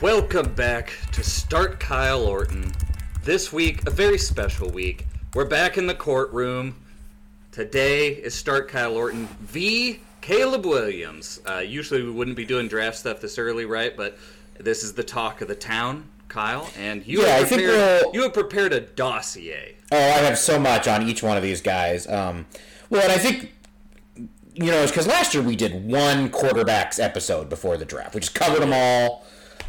Welcome back to Start Kyle Orton. This week, a very special week. We're back in the courtroom. Today is Start Kyle Orton v. Caleb Williams. Uh, usually we wouldn't be doing draft stuff this early, right? But this is the talk of the town, Kyle, and you Yeah, I have think prepared, we'll- you have prepared a dossier. Oh, I have so much on each one of these guys. Um, well, and I think you know, it's because last year we did one quarterbacks episode before the draft. We just covered them all,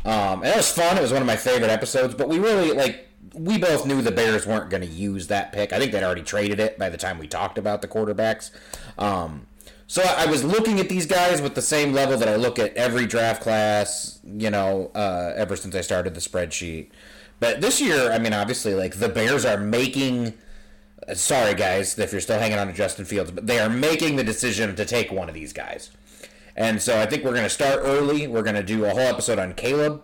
um, and it was fun. It was one of my favorite episodes. But we really like we both knew the Bears weren't going to use that pick. I think they'd already traded it by the time we talked about the quarterbacks. Um, so I was looking at these guys with the same level that I look at every draft class, you know, uh, ever since I started the spreadsheet. But this year, I mean, obviously, like the Bears are making. uh, Sorry, guys, if you're still hanging on to Justin Fields, but they are making the decision to take one of these guys. And so I think we're going to start early. We're going to do a whole episode on Caleb.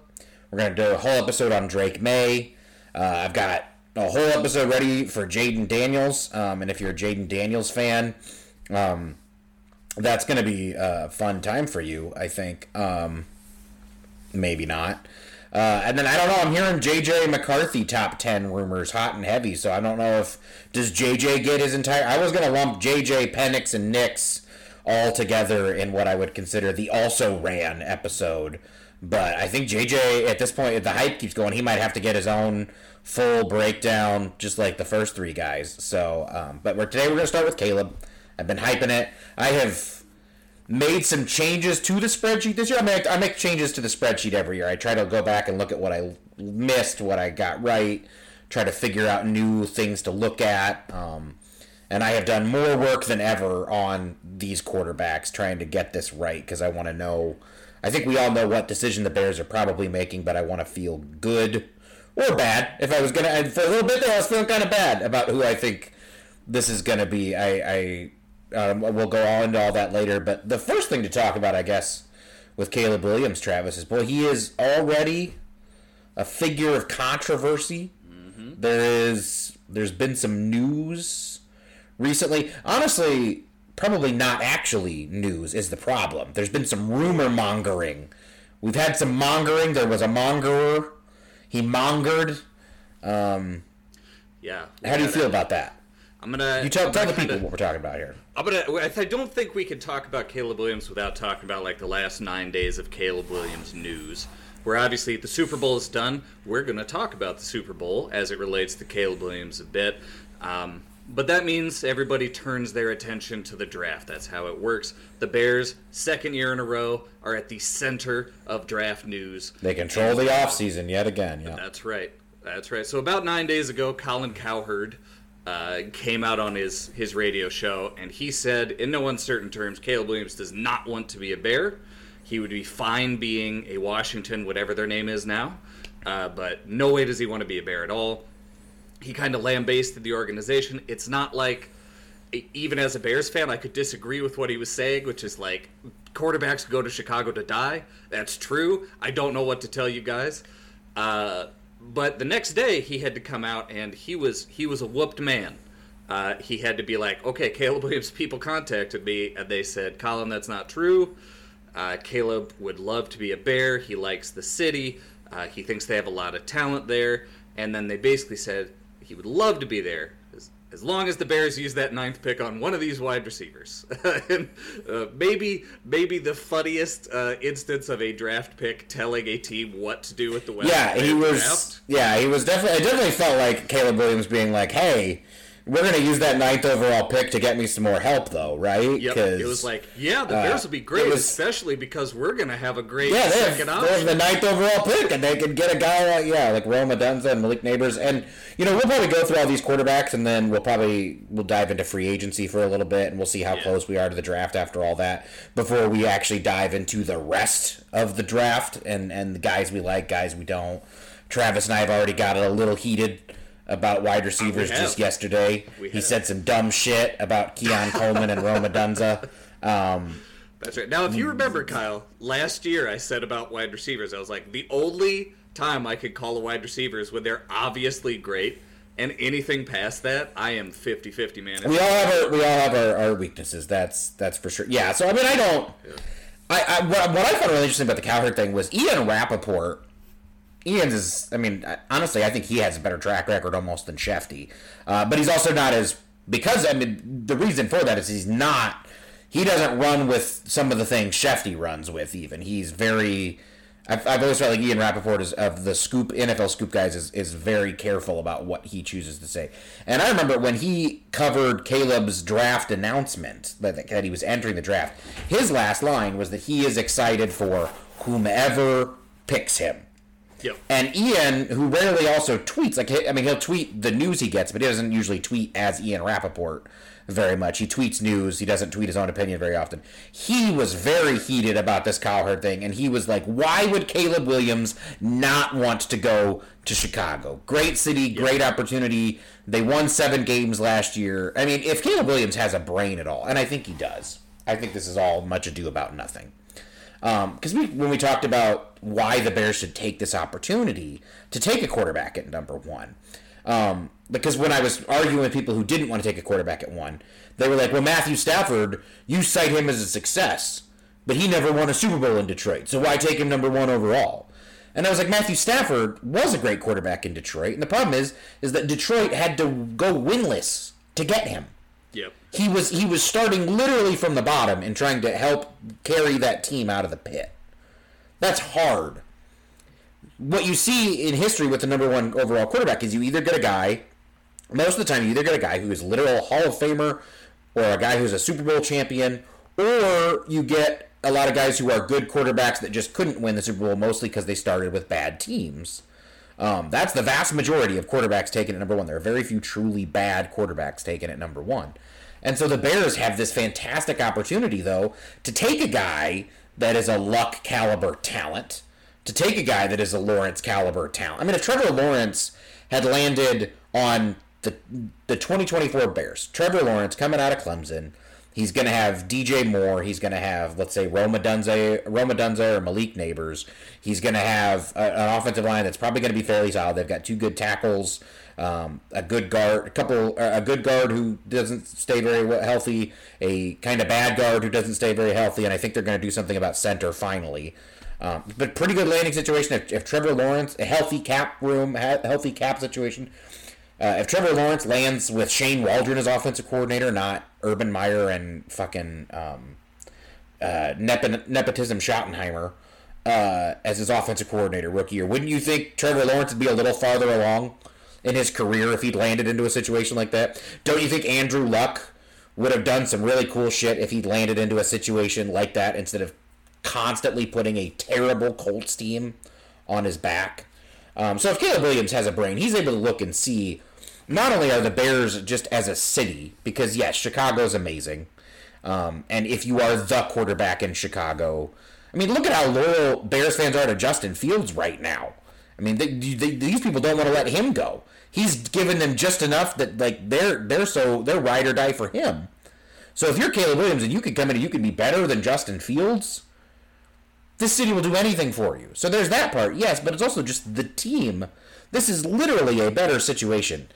We're going to do a whole episode on Drake Maye. Uh, I've got a whole episode ready for Jayden Daniels. Um, and if you're a Jayden Daniels fan, um, that's going to be a fun time for you, I think. Um, maybe not. Uh, and then I don't know. I'm hearing JJ McCarthy top ten rumors, hot and heavy. So I don't know if does JJ get his entire. I was gonna lump JJ Penix and Nix all together in what I would consider the also ran episode. But I think JJ at this point, if the hype keeps going, he might have to get his own full breakdown, just like the first three guys. So, um, but we're, today we're gonna start with Caleb. I've been hyping it. I have made some changes to the spreadsheet this year. I make I make changes to the spreadsheet every year. I try to go back and look at what I missed, what I got right, try to figure out new things to look at. Um, and I have done more work than ever on these quarterbacks, trying to get this right because I want to know. I think we all know what decision the Bears are probably making, but I want to feel good or bad. If I was gonna, and for a little bit there, I was feeling kind of bad about who I think this is going to be. I, I um, we'll go on to all that later. But the first thing to talk about, I guess, with Caleb Williams, Travis, is boy, he is already a figure of controversy. There is, there's been some news recently. Honestly, probably not actually news is the problem. There's been some rumor mongering. We've had some mongering. There was a mongerer. He mongered. Um, Yeah. how do you feel about that? I'm gonna. You tell, I'm tell the people kinda- what we're talking about here. I'm gonna. I I don't think we can talk about Caleb Williams without talking about like the last nine days of Caleb Williams news. Where obviously the Super Bowl is done, we're gonna talk about the Super Bowl as it relates to Caleb Williams a bit. Um, but that means everybody turns their attention to the draft. That's how it works. The Bears, second year in a row, are at the center of draft news. They control the offseason yet again. Yeah. That's right. That's right. So about nine days ago, Colin Cowherd uh, came out on his his radio show, and he said, in no uncertain terms, Caleb Williams does not want to be a Bear. He would be fine being a Washington, whatever their name is now, uh, but no way does he want to be a Bear at all. He kind of lambasted the organization. It's not like even as a Bears fan, I could disagree with what he was saying, which is like quarterbacks go to Chicago to die. That's true. I don't know what to tell you guys. Uh, but the next day, he had to come out and he was he was a whooped man. Uh, he had to be like, okay, Caleb Williams people contacted me and they said, Colin, that's not true. Uh, Caleb would love to be a Bear. He likes the city. Uh, he thinks they have a lot of talent there. And then they basically said he would love to be there as, as long as the Bears use that ninth pick on one of these wide receivers. and, uh, maybe maybe the funniest uh, instance of a draft pick telling a team what to do with the weapon Yeah, he was. Yeah, he was definitely. It definitely felt like Caleb Williams being like, "Hey, we're gonna use that ninth overall pick to get me some more help, though, right?" Yep, it was like, yeah, the uh, Bears will be great, was- especially because we're gonna have a great yeah, they second have, they have the ninth overall pick, and they could get a guy like yeah, like Rome Odunze and Malik Nabers, and you know we'll probably go through all these quarterbacks, and then we'll probably we'll dive into free agency for a little bit, and we'll see how Yeah. close we are to the draft after all that before we actually dive into the rest of the draft and and the guys we like, guys we don't. Travis and I have already got it a little heated about wide receivers just yesterday. He said some dumb shit about Keon Coleman and Rome Odunze. Um, That's right. Now, if you remember, Kyle, last year I said about wide receivers, I was like, the only time I could call a wide receiver is when they're obviously great, and anything past that, I am 50-50, man. we all have our we all have our, our weaknesses. That's that's for sure. Yeah. So I mean, I don't. I, I what, what I found really interesting about the Cowherd thing was Ian Rapoport Ian's is, I mean, honestly, I think he has a better track record almost than Schefty. Uh, but he's also not as, because, I mean, the reason for that is he's not, he doesn't run with some of the things Schefty runs with, even. He's very, I've, I've always felt like Ian Rapoport is, of the scoop, NFL scoop guys, is, is very careful about what he chooses to say. And I remember when he covered Caleb's draft announcement, that, that he was entering the draft, his last line was that he is excited for whomever picks him. Yep. And Ian, who rarely also tweets, like I mean, he'll tweet the news he gets, but he doesn't usually tweet as Ian Rapoport very much. He tweets news. He doesn't tweet his own opinion very often. He was very heated about this Cowherd thing, and he was like, "Why would Caleb Williams not want to go to Chicago? Great city, great opportunity. They won seven games last year. I mean, if Caleb Williams has a brain at all, and I think he does, I think this is all much ado about nothing." Because um, we, when we talked about why the Bears should take this opportunity to take a quarterback at number one, um, because when I was arguing with people who didn't want to take a quarterback at one, they were like, "Well, Matthew Stafford, you cite him as a success, but he never won a Super Bowl in Detroit, so why take him number one overall?" And I was like, Matthew Stafford was a great quarterback in Detroit, and the problem is, is that Detroit had to go winless to get him. He was he was starting literally from the bottom and trying to help carry that team out of the pit. That's hard. What you see in history with the number one overall quarterback is you either get a guy, most of the time you either get a guy who is literal Hall of Famer, or a guy who's a Super Bowl champion, or you get a lot of guys who are good quarterbacks that just couldn't win the Super Bowl mostly because they started with bad teams. Um, that's the vast majority of quarterbacks taken at number one. There are very few truly bad quarterbacks taken at number one. And so the Bears have this fantastic opportunity, though, to take a guy that is a luck caliber talent, to take a guy that is a Lawrence caliber talent. I mean, if Trevor Lawrence had landed on the the 2024 Bears, Trevor Lawrence coming out of Clemson, he's going to have DJ Moore. He's going to have, let's say, Rome Odunze, Rome Odunze or Malik Nabers. He's going to have a, an offensive line that's probably going to be fairly solid. They've got two good tackles, um, a good guard, a couple, a good guard who doesn't stay very healthy, a kind of bad guard who doesn't stay very healthy, and I think they're going to do something about center finally. Um, but pretty good landing situation. If, if Trevor Lawrence, a healthy cap room, healthy cap situation, uh, if Trevor Lawrence lands with Shane Waldron as offensive coordinator, not Urban Meyer and fucking um, uh, nepotism Schottenheimer uh, as his offensive coordinator rookie year, wouldn't you think Trevor Lawrence would be a little farther along in his career if he'd landed into a situation like that? Don't you think Andrew Luck would have done some really cool shit if he'd landed into a situation like that instead of constantly putting a terrible Colts team on his back? Um, so if Caleb Williams has a brain, he's able to look and see not only are the Bears just as a city, because yes, Chicago's amazing. Um, and if you are the quarterback in Chicago, I mean, look at how loyal Bears fans are to Justin Fields right now. I mean, they, they, these people don't want to let him go. He's given them just enough that like they're they're so they're ride or die for him. So if you're Caleb Williams and you can come in and you can be better than Justin Fields, this city will do anything for you. So there's that part, yes, but it's also just the team. This is literally a better situation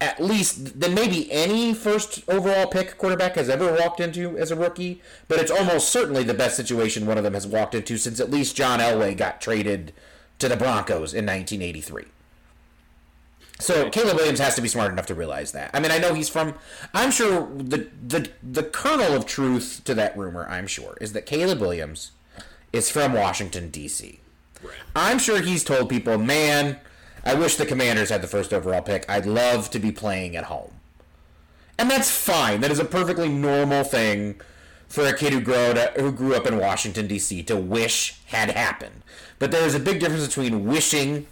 at least than maybe any first overall pick quarterback has ever walked into as a rookie, but it's almost certainly the best situation one of them has walked into since at least John Elway got traded to the Broncos in 1983. So Caleb Williams has to be smart enough to realize that. I mean, I know he's from. I'm sure the the the kernel of truth to that rumor, I'm sure, is that Caleb Williams is from Washington D.C. Right. I'm sure he's told people, man I wish the Commanders had the first overall pick. I'd love to be playing at home. And that's fine. That is a perfectly normal thing for a kid who grew up, who grew up in Washington D.C. to wish had happened. But there is a big difference between wishing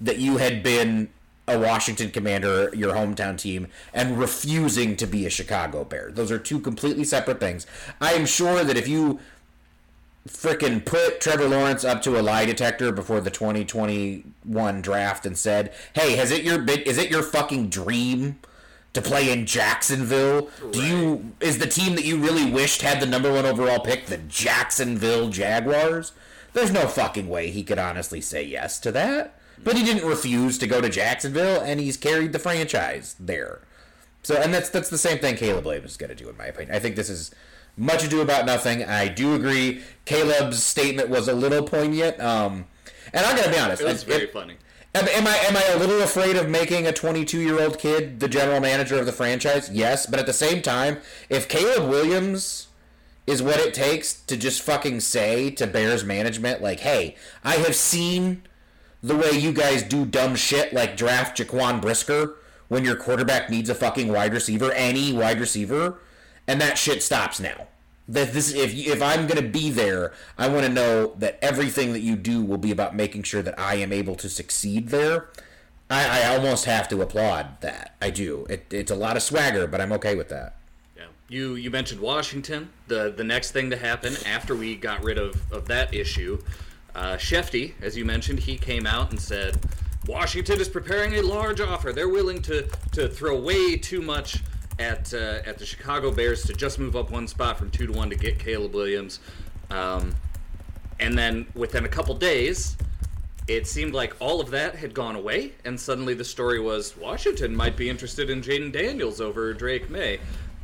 that you had been a Washington Commander, your hometown team, and refusing to be a Chicago Bear. Those are two completely separate things. I am sure that if you freaking put Trevor Lawrence up to a lie detector before the 2021 draft and said, "Hey, has it your is it your fucking dream to play in Jacksonville? Right. Do you is the team that you really wished had the number 1 overall pick the Jacksonville Jaguars?" There's no fucking way he could honestly say yes to that. But he didn't refuse to go to Jacksonville and he's carried the franchise there. So and that's that's the same thing Caleb Williams is going to do in my opinion. I think this is much ado about nothing. I do agree. Caleb's statement was a little poignant. Um, And I'm gonna be honest. It was very if- funny. Am, am I am I a little afraid of making a 22 year old kid the general manager of the franchise? Yes, but at the same time, if Caleb Williams is what it takes to just fucking say to Bears management, like, hey, I have seen the way you guys do dumb shit like draft Jaquan Brisker when your quarterback needs a fucking wide receiver, any wide receiver, and that shit stops now. That this if if I'm gonna be there, I want to know that everything that you do will be about making sure that I am able to succeed there. I, I almost have to applaud that. I do. It, it's a lot of swagger, but I'm okay with that. You you mentioned Washington. The the next thing to happen after we got rid of, of that issue, uh, Schefty, as you mentioned, he came out and said Washington is preparing a large offer. They're willing to to throw way too much at uh, at the Chicago Bears to just move up one spot from two to one to get Caleb Williams. Um, and then within a couple days, it seemed like all of that had gone away, and suddenly the story was Washington might be interested in Jayden Daniels over Drake Maye.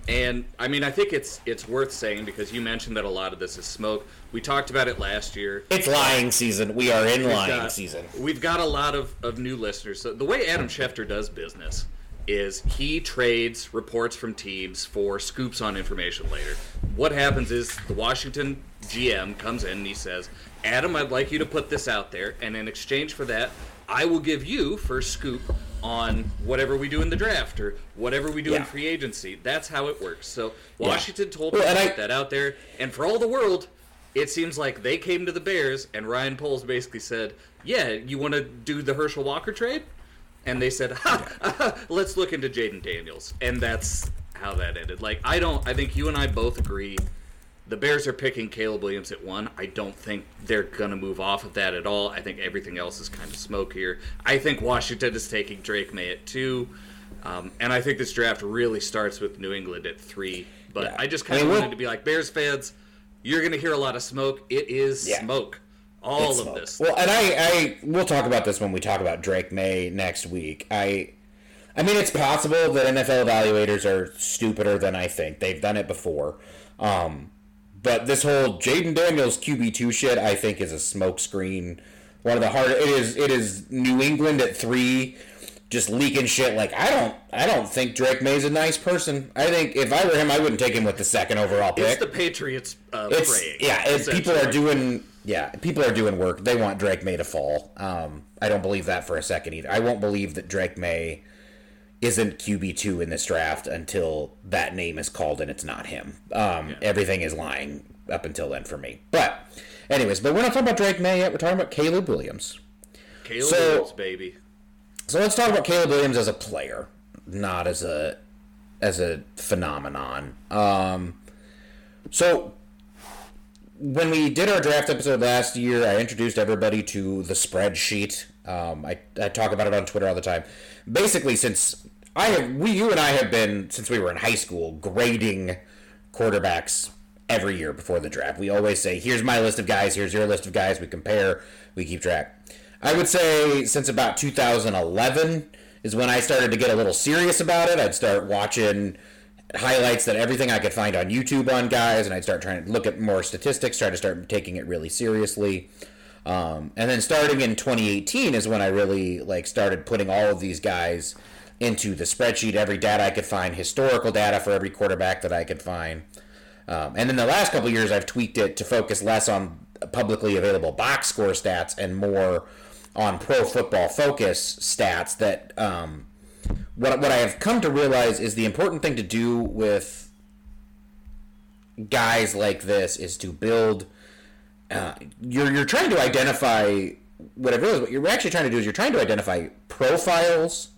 And I mean, I think it's it's worth saying because you mentioned that a lot of this is smoke. We talked about it last year. It's lying season. We are in lying got- season. We've got a lot of, of new listeners. So the way Adam Schefter does business is he trades reports from teams for scoops on information later. What happens is the Washington GM comes in and he says, Adam, I'd like you to put this out there, and in exchange for that, I will give you first scoop on whatever we do in the draft or whatever we do in free agency. That's how it works. So Washington told Well, me and to I- put that out there, and for all the world, it seems like they came to the Bears and Ryan Poles basically said, "Yeah, you want to do the Herschel Walker trade?" And they said, ha, ha, "Let's look into Jayden Daniels." And that's how that ended. Like I don't I think you and I both agree the Bears are picking Caleb Williams at 1. I don't think they're going to move off of that at all. I think everything else is kind of smoke here. I think Washington is taking Drake Maye at 2. Um, and I think this draft really starts with New England at 3. But Yeah. I just kind of mean, wanted to be like Bears fans, you're going to hear a lot of smoke. It is Yeah. smoke. All It's of smoke. this. Well, and I, I, we'll talk about this when we talk about Drake Maye next week. I, I mean, it's possible that NFL evaluators are stupider than I think. They've done it before. Um, but this whole Jayden Daniels QB two shit, I think, is a smokescreen. One of the harder. It is. It is New England at three, just leaking shit. Like I don't. I don't think Drake Maye's a nice person. I think if I were him, I wouldn't take him with the second overall pick it's the Patriots uh, it's praying. yeah it's, people are doing yeah people are doing work they want drake maye to fall um i don't believe that for a second either i won't believe that drake maye isn't qb2 in this draft until that name is called and it's not him um everything is lying up until then for me but anyways but we're not talking about drake maye yet we're talking about caleb williams Caleb so- Williams, baby. so let's talk about Caleb Williams as a player, not as a as a phenomenon. Um, so when we did our draft episode last year, I introduced everybody to the spreadsheet. Um, I, I talk about it on Twitter all the time. Basically, since I have, we, you and I have been since we were in high school grading quarterbacks every year before the draft. We always say, "Here's my list of guys. Here's your list of guys." We compare. We keep track. I would say since about 2011 is when I started to get a little serious about it. I'd start watching highlights that everything I could find on YouTube on guys, and I'd start trying to look at more statistics, try to start taking it really seriously. Um, and then starting in 2018 is when I really like started putting all of these guys into the spreadsheet, every data I could find, historical data for every quarterback that I could find. Um, and in the last couple years, I've tweaked it to focus less on publicly available box score stats and more on Pro Football Focus stats. That um, what what I have come to realize is the important thing to do with guys like this is to build. Uh, you're you're trying to identify whatever it is. What you're actually trying to do is you're trying to identify profiles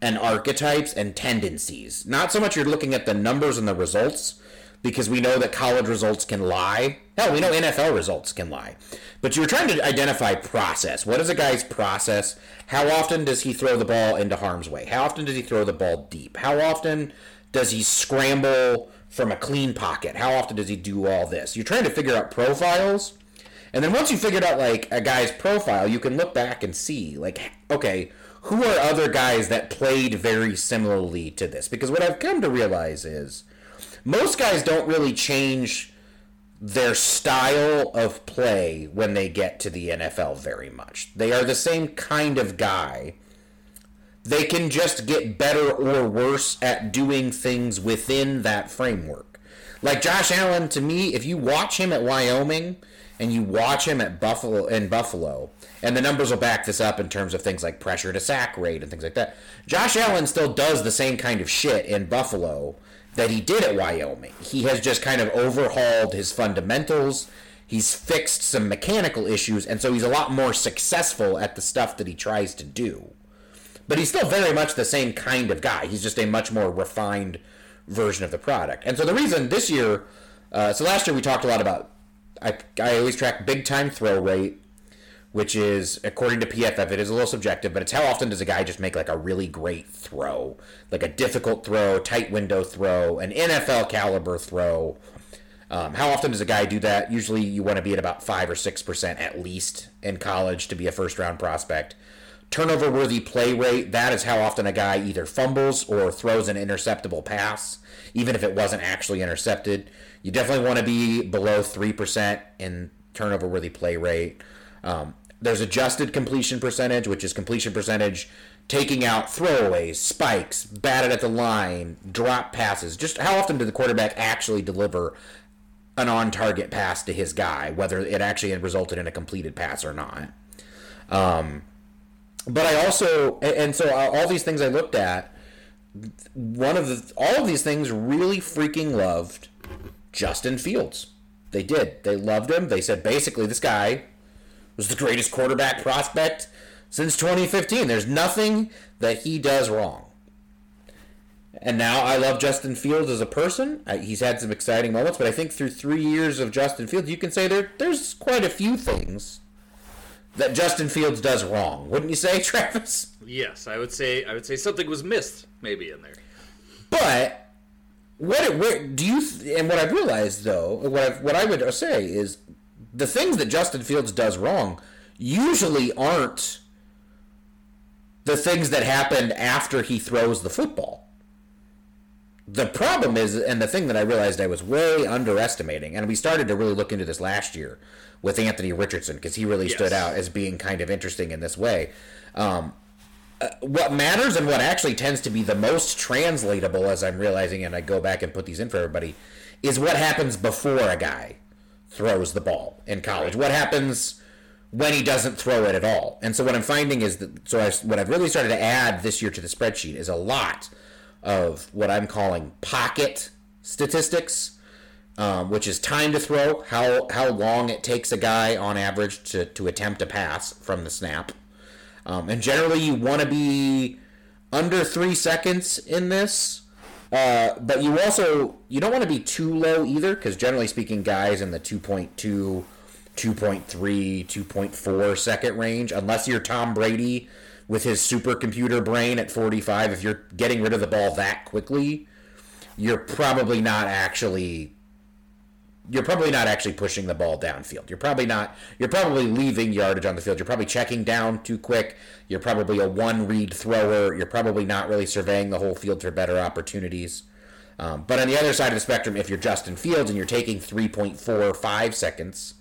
and archetypes and tendencies. Not so much you're looking at the numbers and the results, because we know that college results can lie. Hell, we know NFL results can lie. But you're trying to identify process. What is a guy's process? How often does he throw the ball into harm's way? How often does he throw the ball deep? How often does he scramble from a clean pocket? How often does he do all this? You're trying to figure out profiles. And then once you figured out like a guy's profile, you can look back and see like okay, who are other guys that played very similarly to this? Because what I've come to realize is most guys don't really change their style of play when they get to the NFL very much. They are the same kind of guy. They can just get better or worse at doing things within that framework. Like Josh Allen, to me, if you watch him at Wyoming and you watch him at Buffalo in Buffalo, and the numbers will back this up in terms of things like pressure to sack rate and things like that. Josh Allen still does the same kind of shit in Buffalo that he did at Wyoming. He has just kind of overhauled his fundamentals. He's fixed some mechanical issues, and so he's a lot more successful at the stuff that he tries to do. But he's still very much the same kind of guy. He's just a much more refined version of the product. And so the reason this year, uh, so last year we talked a lot about, I, I always track big time throw rate, which is according to PFF, it is a little subjective, but it's how often does a guy just make like a really great throw, like a difficult throw, tight window throw, an NFL caliber throw. Um, how often does a guy do that? Usually, you want to be at about five or six percent at least in college to be a first round prospect. Turnover worthy play rate, that is how often a guy either fumbles or throws an interceptable pass, even if it wasn't actually intercepted. You definitely want to be below 3% in turnover worthy play rate. Um, there's adjusted completion percentage, which is completion percentage taking out throwaways, spikes, batted at the line, drop passes. Just how often did the quarterback actually deliver an on target pass to his guy, whether it actually had resulted in a completed pass or not? Um, but I also, and so uh, all these things I looked at, one of the, all of these things really freaking loved Justin Fields. They did. They loved him. They said basically this guy was the greatest quarterback prospect since 2015. There's nothing that he does wrong. And now I love Justin Fields as a person. He's had some exciting moments, but I think through three years of Justin Fields, you can say there there's quite a few things that Justin Fields does wrong. Wouldn't you say, Travis? Yes, I would say I would say something was missed maybe in there. But what it, where do you and what I've realized though, what i what I would say is the things that Justin Fields does wrong usually aren't the things that happened after he throws the football. The problem is, and the thing that I realized I was way underestimating, and we started to really look into this last year with Anthony Richardson because he really yes. stood out as being kind of interesting in this way. Um, uh, what matters and what actually tends to be the most translatable, as I'm realizing, and I go back and put these in for everybody, is what happens before a guy throws the ball in college. What happens when he doesn't throw it at all? And so what I'm finding is that so I, what I've really started to add this year to the spreadsheet is a lot of what I'm calling pocket statistics, um, which is time to throw, how how long it takes a guy on average to to attempt a pass from the snap, um, and generally you want to be under three seconds in this. Uh, but you also you don't want to be too low either, because generally speaking, guys in the 2.2, 2.3, 2.4 second range, unless you're Tom Brady with his supercomputer brain at 45, if you're getting rid of the ball that quickly, you're probably not actually you're probably not actually pushing the ball downfield. You're probably not. You're probably leaving yardage on the field. You're probably checking down too quick. You're probably a one read thrower. You're probably not really surveying the whole field for better opportunities. Um, but on the other side of the spectrum, if you're Justin Fields and you're taking 3.45 seconds,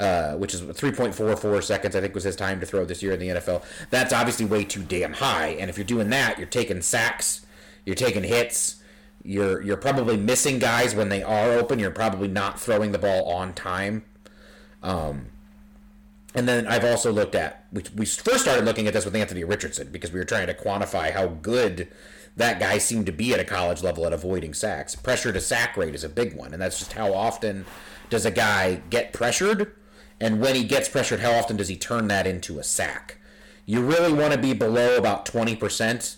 uh, which is 3.44 seconds, I think was his time to throw this year in the NFL, that's obviously way too damn high. And if you're doing that, you're taking sacks, you're taking hits you're you're probably missing guys when they are open. You're probably not throwing the ball on time. Um, and then I've also looked at we, we first started looking at this with Anthony Richardson because we were trying to quantify how good that guy seemed to be at a college level at avoiding sacks. Pressure to sack rate is a big one, and that's just how often does a guy get pressured, and when he gets pressured, how often does he turn that into a sack? You really want to be below about twenty percent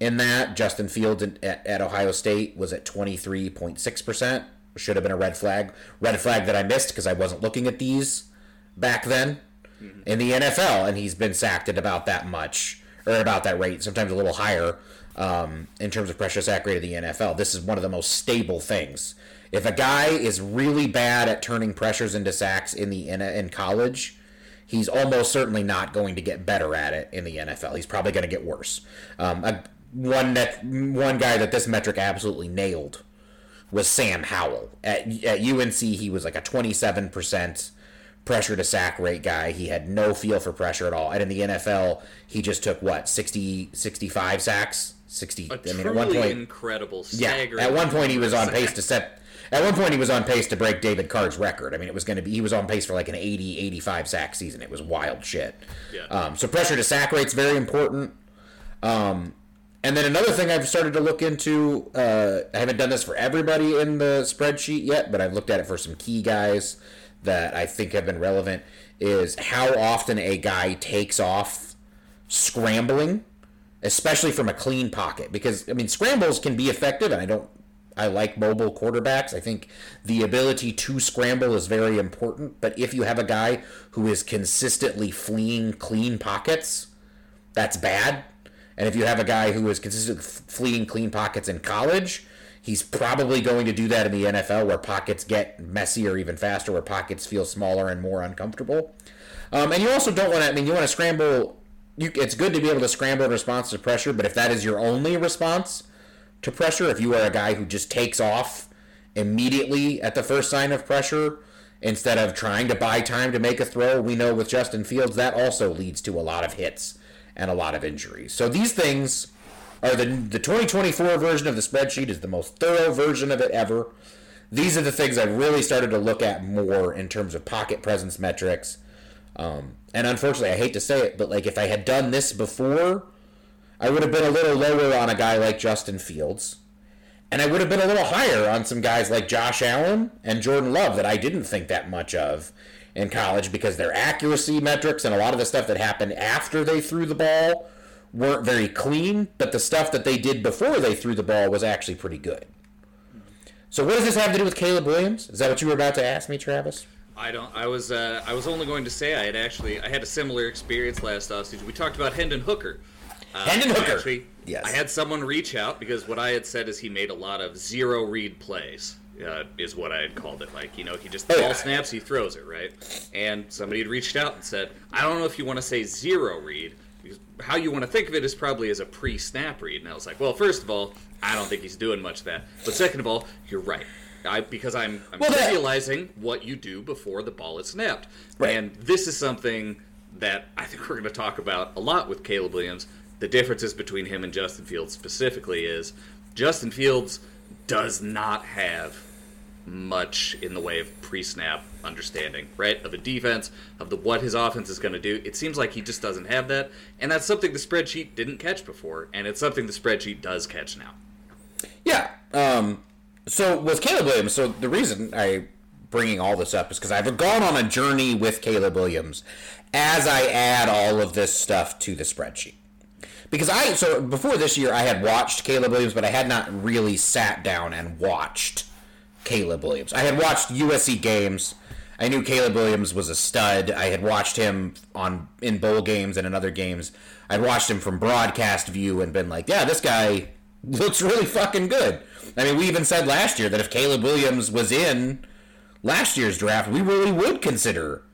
in that. Justin Fields at, at Ohio State was at 23.6%. Should have been a red flag. Red flag that I missed because I wasn't looking at these back then mm-hmm. in the NFL, and he's been sacked at about that much, or about that rate, sometimes a little higher um, in terms of pressure sack rate of the NFL. This is one of the most stable things. If a guy is really bad at turning pressures into sacks in the in, in college, he's almost certainly not going to get better at it in the NFL. He's probably going to get worse. Um, a, one that one guy that this metric absolutely nailed was Sam Howell. At, at UNC, he was like a 27% pressure to sack rate guy. He had no feel for pressure at all. And in the NFL, he just took what, 60, 65 sacks? 60. A I mean, at one point, incredible, yeah, staggering. at one point he was on sack. pace to set. At one point he was on pace to break David Carr's record. I mean, it was going to be he was on pace for like an 80, 85 sack season. It was wild shit. Yeah. Um, so pressure to sack rate's very important. Um, and then another thing I've started to look into. Uh, I haven't done this for everybody in the spreadsheet yet, but I've looked at it for some key guys that I think have been relevant. Is how often a guy takes off scrambling especially from a clean pocket because I mean scrambles can be effective and I don't I like mobile quarterbacks. I think the ability to scramble is very important, but if you have a guy who is consistently fleeing clean pockets, that's bad. And if you have a guy who is consistently fleeing clean pockets in college, he's probably going to do that in the NFL where pockets get messier even faster, where pockets feel smaller and more uncomfortable. Um, and you also don't want to, I mean, you want to scramble. You, it's good to be able to scramble in response to pressure, but if that is your only response to pressure, if you are a guy who just takes off immediately at the first sign of pressure instead of trying to buy time to make a throw, we know with Justin Fields that also leads to a lot of hits and a lot of injuries. So these things are the the 2024 version of the spreadsheet is the most thorough version of it ever. These are the things I've really started to look at more in terms of pocket presence metrics. Um, and unfortunately, I hate to say it, but like if I had done this before, I would have been a little lower on a guy like Justin Fields. And I would have been a little higher on some guys like Josh Allen and Jordan Love that I didn't think that much of in college because their accuracy metrics and a lot of the stuff that happened after they threw the ball weren't very clean, but the stuff that they did before they threw the ball was actually pretty good. So what does this have to do with Caleb Williams? Is that what you were about to ask me, Travis? I don't. I was. Uh, I was only going to say I had actually. I had a similar experience last offseason. We talked about Hendon Hooker. Uh, Hendon Hooker. Actually, Yes. I had someone reach out because what I had said is he made a lot of zero read plays. Uh, is what I had called it. Like you know, he just Oh, ball snaps, he throws it right. And somebody had reached out and said, I don't know if you want to say zero read. Because how you want to think of it is probably as a pre-snap read. And I was like, well, first of all, I don't think he's doing much of that. But second of all, you're right. I, because I'm, I'm Well, that- realizing what you do before the ball is snapped. Right. And this is something that I think we're going to talk about a lot with Caleb Williams. The differences between him and Justin Fields specifically is Justin Fields does not have much in the way of pre-snap understanding, right? Of a defense, of the what his offense is going to do. It seems like he just doesn't have that, and that's something the spreadsheet didn't catch before, and it's something the spreadsheet does catch now. Yeah. Um, so with Caleb Williams, so the reason I bringing all this up is because I've gone on a journey with Caleb Williams as I add all of this stuff to the spreadsheet. Because I so before this year I had watched Caleb Williams, but I had not really sat down and watched Caleb Williams. I had watched USC games. I knew Caleb Williams was a stud. I had watched him on in bowl games and in other games. I'd watched him from broadcast view and been like, yeah, this guy looks really fucking good. I mean, we even said last year that if Caleb Williams was in last year's draft, we really would consider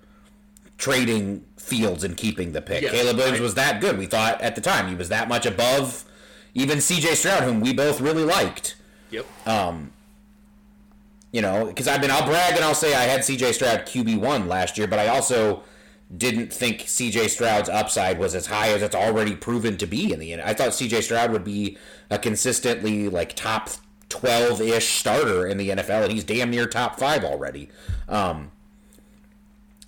trading Fields and keeping the pick. Yes, Caleb Williams I- was that good. We thought at the time he was that much above even CJ Stroud, whom we both really liked. Yep. Um, You know, because I've been, I'll brag and I'll say I had CJ Stroud QB one last year, but I also didn't think CJ Stroud's upside was as high as it's already proven to be in the end. I thought CJ Stroud would be a consistently like top twelve ish starter in the NFL, and he's damn near top five already. Um,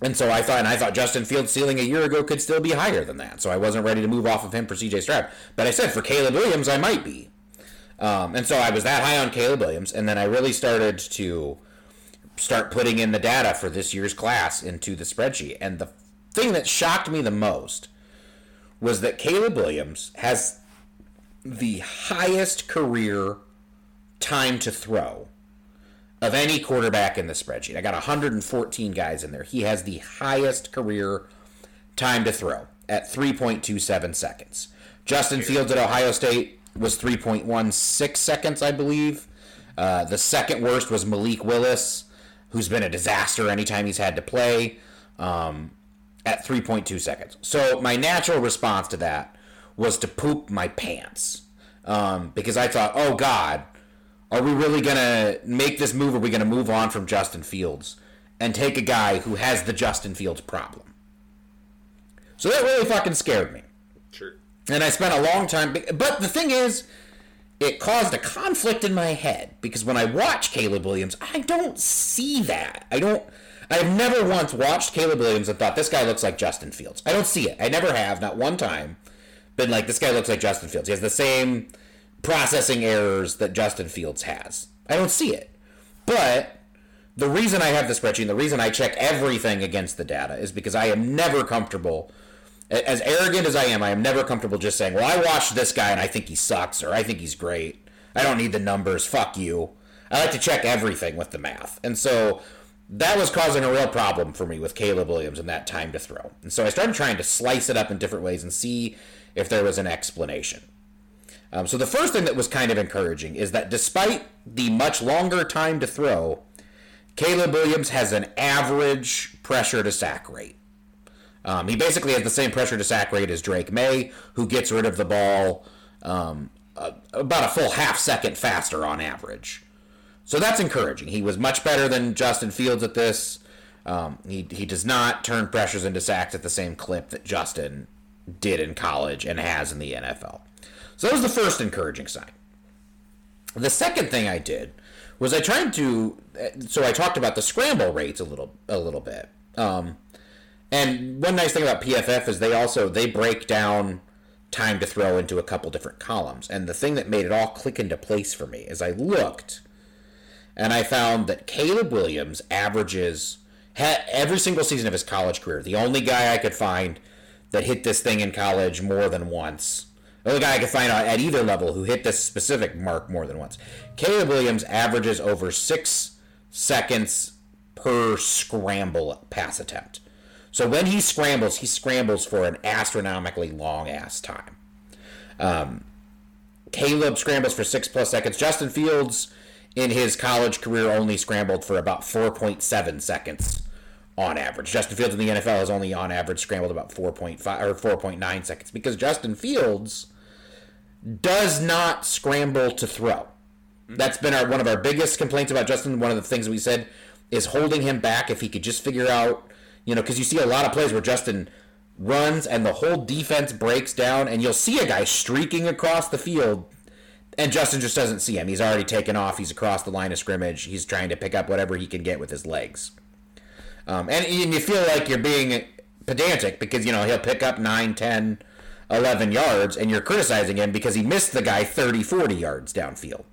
and so I thought, and I thought Justin Fields' ceiling a year ago could still be higher than that. So I wasn't ready to move off of him for CJ Stroud. But I said for Caleb Williams, I might be. Um, and so I was that high on Caleb Williams, and then I really started to start putting in the data for this year's class into the spreadsheet. And the thing that shocked me the most was that Caleb Williams has the highest career time to throw of any quarterback in the spreadsheet. I got 114 guys in there. He has the highest career time to throw at 3.27 seconds. Justin Fields at Ohio State was 3.16 seconds, I believe. Uh, the second worst was Malik Willis, who's been a disaster anytime he's had to play, um, at 3.2 seconds. So my natural response to that was to poop my pants um, because I thought, oh God, are we really to make this move? Are we to move on from Justin Fields and take a guy who has the Justin Fields problem? So that really fucking scared me. And I spent a long time. But the thing is, it caused a conflict in my head because when I watch Caleb Williams, I don't see that. I don't. I've never once watched Caleb Williams and thought this guy looks like Justin Fields. I don't see it. I never have, not one time. Been like this guy looks like Justin Fields. He has the same processing errors that Justin Fields has. I don't see it. But the reason I have the spreadsheet, the reason I check everything against the data is because I am never comfortable as arrogant as I am, I am never comfortable just saying, "Well, I watched this guy and I think he sucks or I think he's great. I don't need the numbers. Fuck you." I like to check everything with the math. And so that was causing a real problem for me with Caleb Williams and that time to throw. And so I started trying to slice it up in different ways and see if there was an explanation. Um, so the first thing that was kind of encouraging is that despite the much longer time to throw, Caleb Williams has an average pressure to sack rate. Um, he basically has the same pressure to sack rate as Drake Maye, who gets rid of the ball um, about a full half second faster on average. So that's encouraging. He was much better than Justin Fields at this. Um, he, he does not turn pressures into sacks at the same clip that Justin did in college and has in the NFL. So that was the first encouraging sign. The second thing I did was I tried to. So I talked about the scramble rates a little a little bit. Um, and one nice thing about PFF is they also they break down time to throw into a couple different columns. And the thing that made it all click into place for me is I looked and I found that Caleb Williams averages every single season of his college career. The only guy I could find that hit this thing in college more than once. The only guy I could find at either level who hit this specific mark more than once. Caleb Williams averages over six seconds per scramble pass attempt. So when he scrambles, he scrambles for an astronomically long ass time. Um, Caleb scrambles for six plus seconds. Justin Fields, in his college career, only scrambled for about 4.7 seconds on average. Justin Fields in the NFL has only on average scrambled about 4.5 or 4.9 seconds because Justin Fields does not scramble to throw. That's been our one of our biggest complaints about Justin. One of the things we said is holding him back. If he could just figure out you know, because you see a lot of plays where Justin runs and the whole defense breaks down, and you'll see a guy streaking across the field, and Justin just doesn't see him. He's already taken off. He's across the line of scrimmage. He's trying to pick up whatever he can get with his legs. Um, and, and you feel like you're being pedantic because, you know, he'll pick up 9, 10, 11 yards, and you're criticizing him because he missed the guy 30, 40 yards downfield.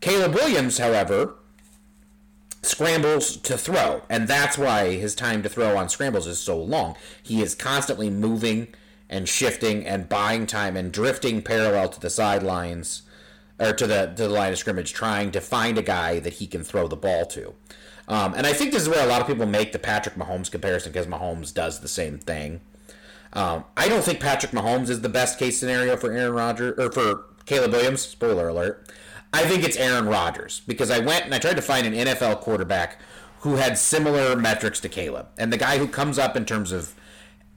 Caleb Williams, however, scrambles to throw, and that's why his time to throw on scrambles is so long. He is constantly moving and shifting and buying time and drifting parallel to the sidelines or to the to the line of scrimmage, trying to find a guy that he can throw the ball to. Um, and I think this is where a lot of people make the Patrick Mahomes comparison because Mahomes does the same thing. Um, I don't think Patrick Mahomes is the best case scenario for Aaron Rodgers or for Caleb Williams. Spoiler alert. I think it's Aaron Rodgers because I went and I tried to find an NFL quarterback who had similar metrics to Caleb. And the guy who comes up in terms of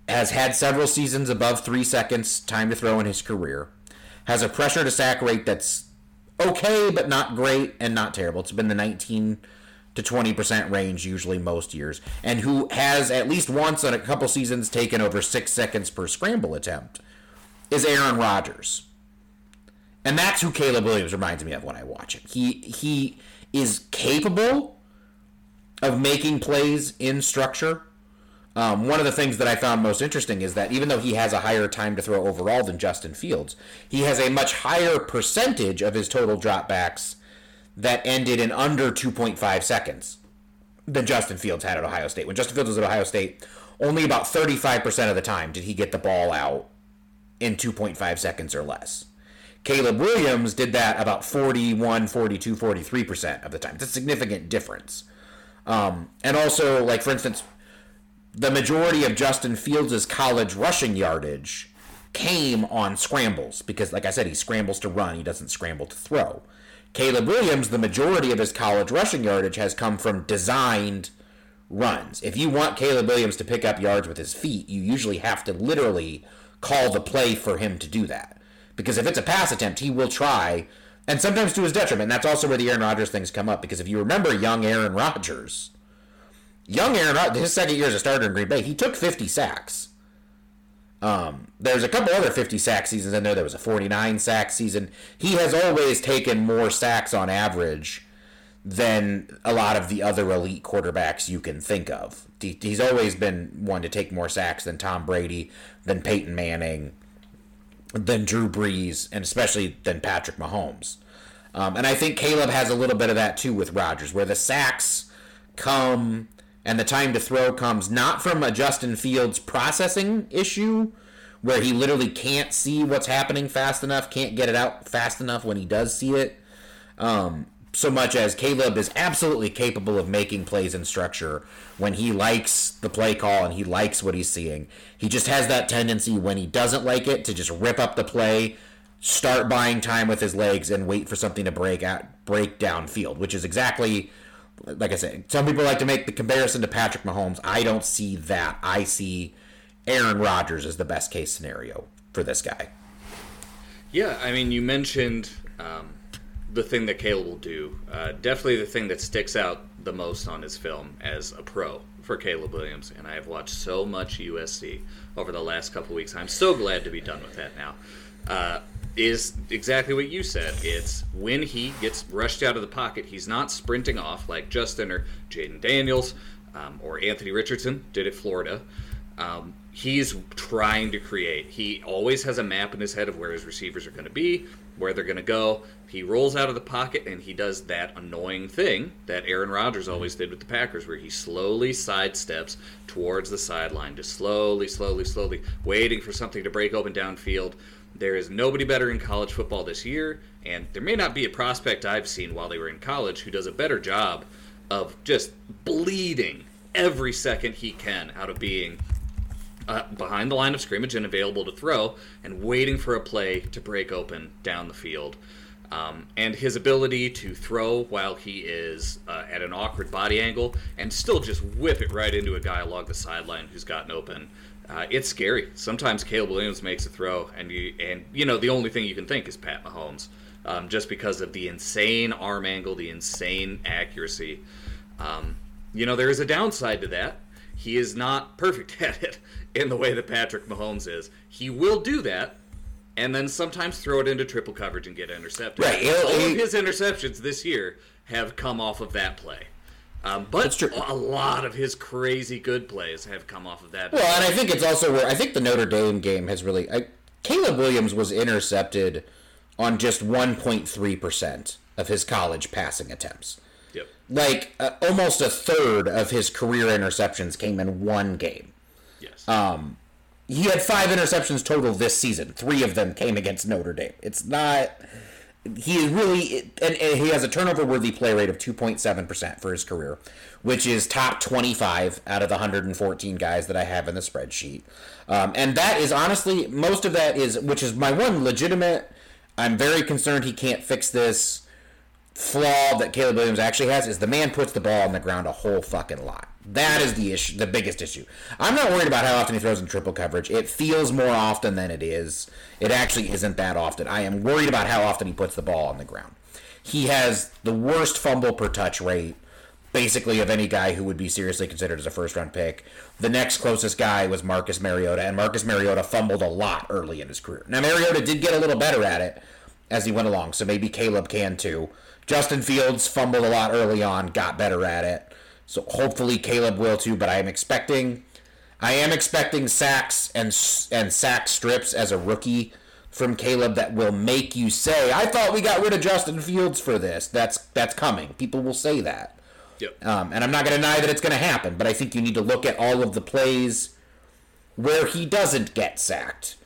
has had several seasons above three seconds time to throw in his career, has a pressure to sack rate that's okay, but not great and not terrible. It's been the 19 to 20% range usually most years, and who has at least once in a couple seasons taken over six seconds per scramble attempt, is Aaron Rodgers. And that's who Caleb Williams reminds me of when I watch him. He he is capable of making plays in structure. Um, one of the things that I found most interesting is that even though he has a higher time to throw overall than Justin Fields, he has a much higher percentage of his total dropbacks that ended in under 2.5 seconds than Justin Fields had at Ohio State. When Justin Fields was at Ohio State, only about 35% of the time did he get the ball out in 2.5 seconds or less. Caleb Williams did that about 41, 42, 43% of the time. It's a significant difference. Um, and also, like, for instance, the majority of Justin Fields' college rushing yardage came on scrambles because, like I said, he scrambles to run, he doesn't scramble to throw. Caleb Williams, the majority of his college rushing yardage has come from designed runs. If you want Caleb Williams to pick up yards with his feet, you usually have to literally call the play for him to do that. Because if it's a pass attempt, he will try and sometimes to his detriment. That's also where the Aaron Rodgers things come up because if you remember young Aaron Rodgers, young Aaron Rodgers, his second year as a starter in Green Bay, he took 50 sacks. Um, there's a couple other 50 sack seasons in there. There was a 49 sack season. He has always taken more sacks on average than a lot of the other elite quarterbacks you can think of. He's always been one to take more sacks than Tom Brady, than Peyton Manning, than Drew Brees, and especially than Patrick Mahomes. Um, and I think Caleb has a little bit of that too with Rodgers, where the sacks come and the time to throw comes not from a Justin Fields processing issue where he literally can't see what's happening fast enough, can't get it out fast enough when he does see it. Um, so much as Caleb is absolutely capable of making plays in structure when he likes the play call and he likes what he's seeing. He just has that tendency when he doesn't like it to just rip up the play, start buying time with his legs, and wait for something to break out, break downfield, which is exactly like I said, some people like to make the comparison to Patrick Mahomes. I don't see that. I see Aaron Rodgers as the best case scenario for this guy. Yeah, I mean, you mentioned um, the thing that Caleb will do. Uh, definitely the thing that sticks out the most on his film as a pro for Caleb Williams. And I have watched so much USC over the last couple weeks. I'm so glad to be done with that now. Uh, is exactly what you said. It's when he gets rushed out of the pocket, he's not sprinting off like Justin or Jayden Daniels um, or Anthony Richardson did at Florida. Um, he's trying to create. He always has a map in his head of where his receivers are going to be, where they're going to go. He rolls out of the pocket and he does that annoying thing that Aaron Rodgers always did with the Packers, where he slowly sidesteps towards the sideline, just slowly, slowly, slowly, waiting for something to break open downfield there is nobody better in college football this year, and there may not be a prospect I've seen while they were in college who does a better job of just bleeding every second he can out of being uh, behind the line of scrimmage and available to throw and waiting for a play to break open down the field. Um, and his ability to throw while he is uh, at an awkward body angle and still just whip it right into a guy along the sideline who's gotten open uh, it's scary. Sometimes Caleb Williams makes a throw, and you and you know the only thing you can think is Pat Mahomes, um, just because of the insane arm angle, the insane accuracy. Um, you know there is a downside to that. He is not perfect at it in the way that Patrick Mahomes is. He will do that, and then sometimes throw it into triple coverage and get intercepted. Right. All of his interceptions this year have come off of that play. Um, but a lot of his crazy good plays have come off of that. Well, and I think it's also where I think the Notre Dame game has really. I, Caleb Williams was intercepted on just 1.3% of his college passing attempts. Like uh, almost a third of his career interceptions came in one game. Yes. Um, he had five interceptions total this season. Three of them came against Notre Dame. It's not he is really and, and, he has a turnover worthy play rate of 2.7% for his career which is top 25 out of the 114 guys that i have in the spreadsheet um, and that is honestly most of that is which is my one legitimate i'm very concerned he can't fix this flaw that caleb williams actually has is the man puts the ball on the ground a whole fucking lot that is the issue, the biggest issue. I'm not worried about how often he throws in triple coverage. It feels more often than it is. It actually isn't that often. I am worried about how often he puts the ball on the ground. He has the worst fumble per touch rate, basically, of any guy who would be seriously considered as a first round pick. The next closest guy was Marcus Mariota, and Marcus Mariota fumbled a lot early in his career. Now, Mariota did get a little better at it as he went along, so maybe Caleb can too. Justin Fields fumbled a lot early on, got better at it. So hopefully Caleb will too. But I am expecting, I am expecting sacks and and sack strips as a rookie from Caleb that will make you say, "I thought we got rid of Justin Fields for this." That's that's coming. People will say that. Yep. Um, and I'm not going to deny that it's going to happen, but I think you need to look at all of the plays where he doesn't get sacked,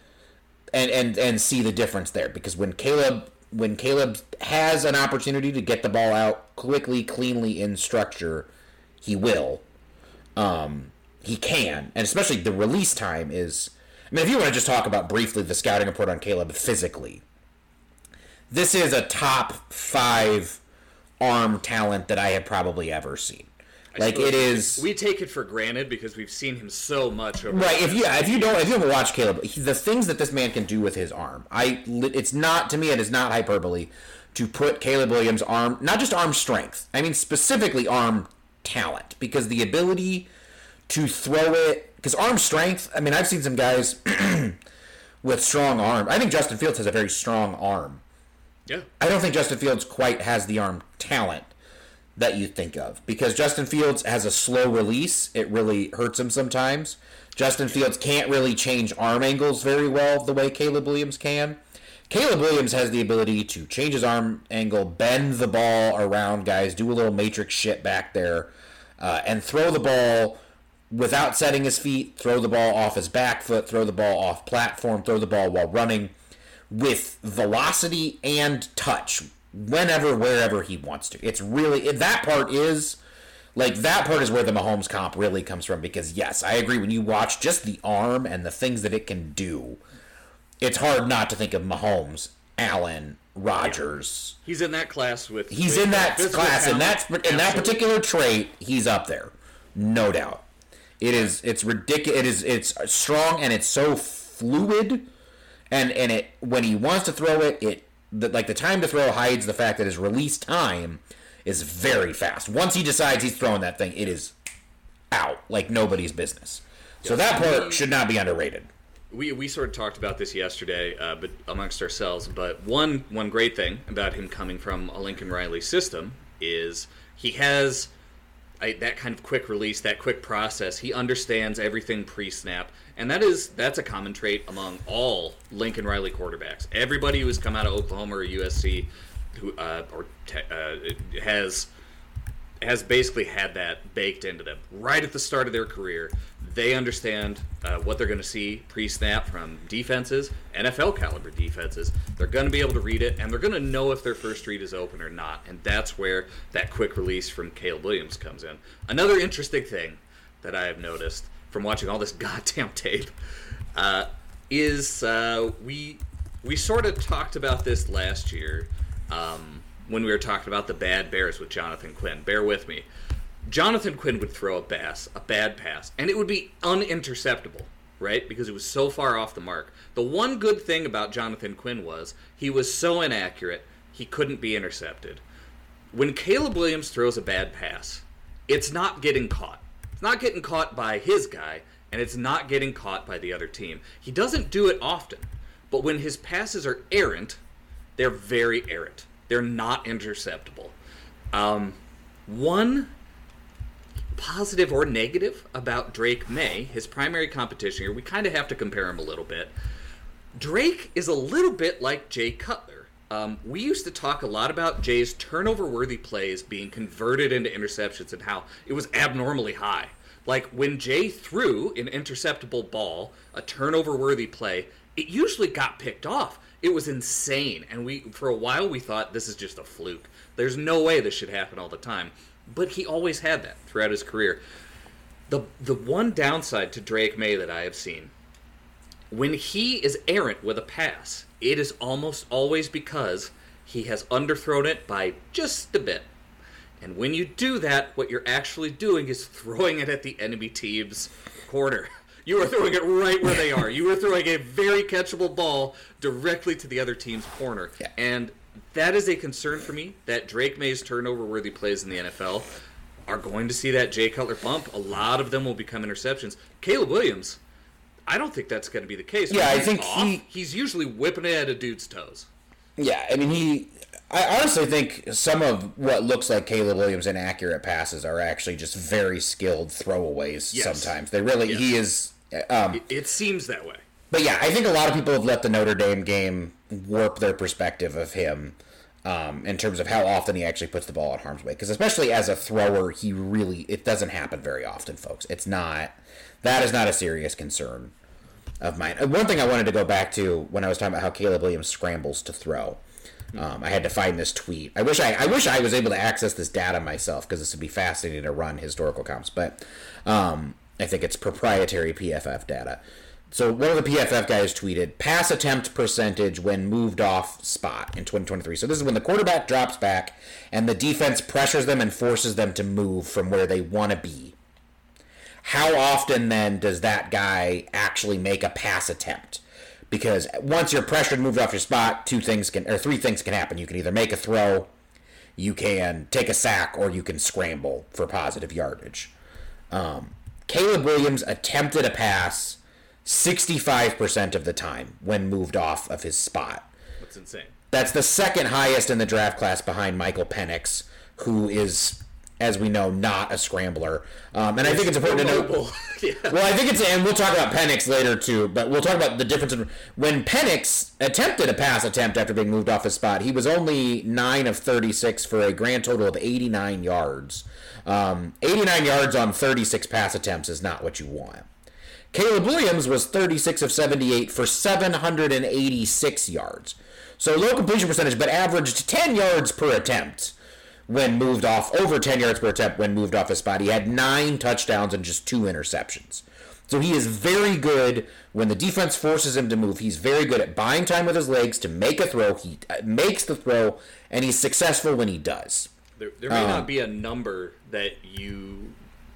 and and and see the difference there. Because when Caleb when Caleb has an opportunity to get the ball out quickly, cleanly in structure, he will. Um, he can, and especially the release time is. I mean, if you want to just talk about briefly the scouting report on Caleb physically, this is a top five arm talent that I have probably ever seen. Like it is. We take it for granted because we've seen him so much. Over right. If you if you don't if you haven't watched Caleb, he, the things that this man can do with his arm, I it's not to me it is not hyperbole to put Caleb Williams' arm, not just arm strength, I mean specifically arm talent, because the ability to throw it, because arm strength, I mean, I've seen some guys with strong arm. I think Justin Fields has a very strong arm. Yeah. I don't think Justin Fields quite has the arm talent that you think of because Justin Fields has a slow release. It really hurts him sometimes. Justin Fields can't really change arm angles very well the way Caleb Williams can. Caleb Williams has the ability to change his arm angle, bend the ball around guys, do a little matrix shit back there, uh, and throw the ball without setting his feet, throw the ball off his back foot, throw the ball off platform, throw the ball while running with velocity and touch whenever, wherever he wants to. It's really, that part is like that part is where the Mahomes comp really comes from because yes, I agree when you watch just the arm and the things that it can do, it's hard not to think of Mahomes, Allen, Rodgers. He's in that class with. He's with in that class in that talent. in that particular trait, he's up there. No doubt. It is it's ridiculous it is it's strong and it's so fluid and and it when he wants to throw it, it the, like the time to throw hides the fact that his release time is very fast. Once he decides he's throwing that thing, it is out like nobody's business. So that part should not be underrated. we, we sort of talked about this yesterday, uh, but amongst ourselves. But one one great thing about him coming from a Lincoln Riley system is he has I, that kind of quick release, that quick process. He understands everything pre-snap, and that is that's a common trait among all Lincoln Riley quarterbacks. Everybody who has come out of Oklahoma or USC, who uh, or te- uh, has has basically had that baked into them right at the start of their career. They understand uh, what they're going to see pre-snap from defenses, NFL caliber defenses. They're going to be able to read it, and they're going to know if their first read is open or not. And that's where that quick release from Caleb Williams comes in. Another interesting thing that I have noticed from watching all this goddamn tape uh, is uh, we we sort of talked about this last year um, when we were talking about the bad Bears with Jonathan Quinn. Bear with me. Jonathan Quinn would throw a pass, a bad pass, and it would be uninterceptable, right? Because it was so far off the mark. The one good thing about Jonathan Quinn was he was so inaccurate, he couldn't be intercepted. When Caleb Williams throws a bad pass, it's not getting caught. It's not getting caught by his guy, and it's not getting caught by the other team. He doesn't do it often, but when his passes are errant, they're very errant. They're not interceptable. Um, one positive or negative about Drake Maye, his primary competition here, we kind of have to compare him a little bit. Drake is a little bit like Jay Cutler. Um, we used to talk a lot about Jay's turnover worthy plays being converted into interceptions and how it was abnormally high. Like when Jay threw an interceptable ball, a turnover worthy play, it usually got picked off. It was insane. And we for a while we thought this is just a fluke. There's no way this should happen all the time. But he always had that throughout his career. The the one downside to Drake Maye that I have seen when he is errant with a pass, it is almost always because he has underthrown it by just a bit. And when you do that, what you're actually doing is throwing it at the enemy team's corner. You are throwing it right where they are. You are throwing a very catchable ball directly to the other team's corner. Yeah. And that is a concern for me that Drake Maye's turnover worthy plays in the NFL are going to see that Jay Cutler bump. A lot of them will become interceptions. Caleb Williams, I don't think that's going to be the case. Yeah, I think off, he- he's usually whipping it at a dude's toes. Yeah, I mean he. I honestly think some of what looks like Caleb Williams' inaccurate passes are actually just very skilled throwaways. Yes. Sometimes they really Yes. he is. Um, It seems that way. But yeah, I think a lot of people have let the Notre Dame game warp their perspective of him um, in terms of how often he actually puts the ball in harm's way. Because especially as a thrower, he really it doesn't happen very often, folks. It's not that is not a serious concern of mine. Uh, One thing I wanted to go back to when I was talking about how Caleb Williams scrambles to throw. Um, I had to find this tweet. I wish I, I wish I was able to access this data myself because this would be fascinating to run historical comps. But um, I think it's proprietary PFF data. So one of the PFF guys tweeted pass attempt percentage when moved off spot in 2023. So this is when the quarterback drops back and the defense pressures them and forces them to move from where they want to be. How often then does that guy actually make a pass attempt? because once you're pressured, and moved off your spot, two things can or three things can happen. You can either make a throw, you can take a sack, or you can scramble for positive yardage. Um, Caleb Williams attempted a pass 65% of the time when moved off of his spot. That's insane. That's the second highest in the draft class behind Michael Penix, who is, as we know, not a scrambler. Um, and I think it's important to note. yeah. Well, I think it's, and we'll talk about Penix later too, but we'll talk about the difference in when Penix attempted a pass attempt after being moved off his spot. He was only nine of 36 for a grand total of 89 yards. Um, 89 yards on 36 pass attempts is not what you want. Caleb Williams was 36 of 78 for 786 yards. So low completion percentage, but averaged 10 yards per attempt when moved off, over 10 yards per attempt when moved off his spot. He had nine touchdowns and just two interceptions. So he is very good when the defense forces him to move. He's very good at buying time with his legs to make a throw. He uh, makes the throw, and he's successful when he does. There, there may not be a number that you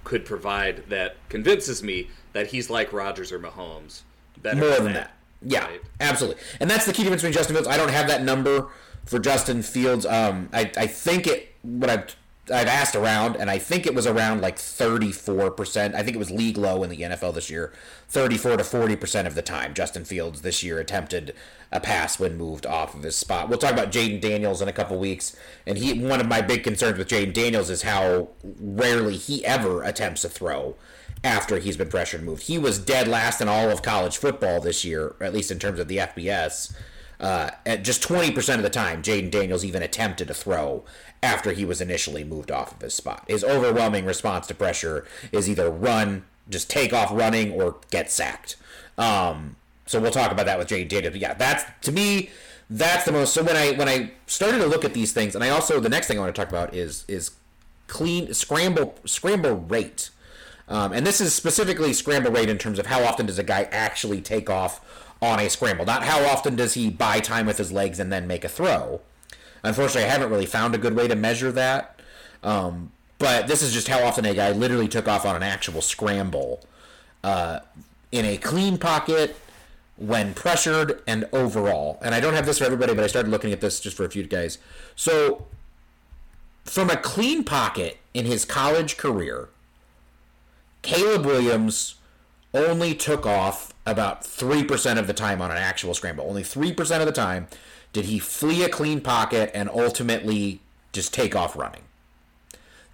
could provide that convinces me that he's like Rodgers or Mahomes. Better More than that. Yeah, right? absolutely. And that's the key difference between Justin Fields. I don't have that number for Justin Fields. Um, I, I think it what I've I've asked around, and I think it was around like 34%. I think it was league low in the NFL this year. 34 to 40% of the time, Justin Fields this year attempted a pass when moved off of his spot. We'll talk about Jayden Daniels in a couple weeks, and he one of my big concerns with Jayden Daniels is how rarely he ever attempts a throw after he's been pressured and moved. He was dead last in all of college football this year, at least in terms of the FBS. Uh, at just 20% of the time, Jayden Daniels even attempted a throw after he was initially moved off of his spot. His overwhelming response to pressure is either run, just take off running, or get sacked. Um, so we'll talk about that with Jayden Daniels. But yeah, that's to me, that's the most. So when I when I started to look at these things, and I also the next thing I want to talk about is is clean scramble scramble rate. Um, and this is specifically scramble rate in terms of how often does a guy actually take off on a scramble, not how often does he buy time with his legs and then make a throw. Unfortunately, I haven't really found a good way to measure that. Um, but this is just how often a guy literally took off on an actual scramble uh, in a clean pocket when pressured and overall. And I don't have this for everybody, but I started looking at this just for a few guys. So, from a clean pocket in his college career, Caleb Williams only took off about 3% of the time on an actual scramble. Only 3% of the time did he flee a clean pocket and ultimately just take off running.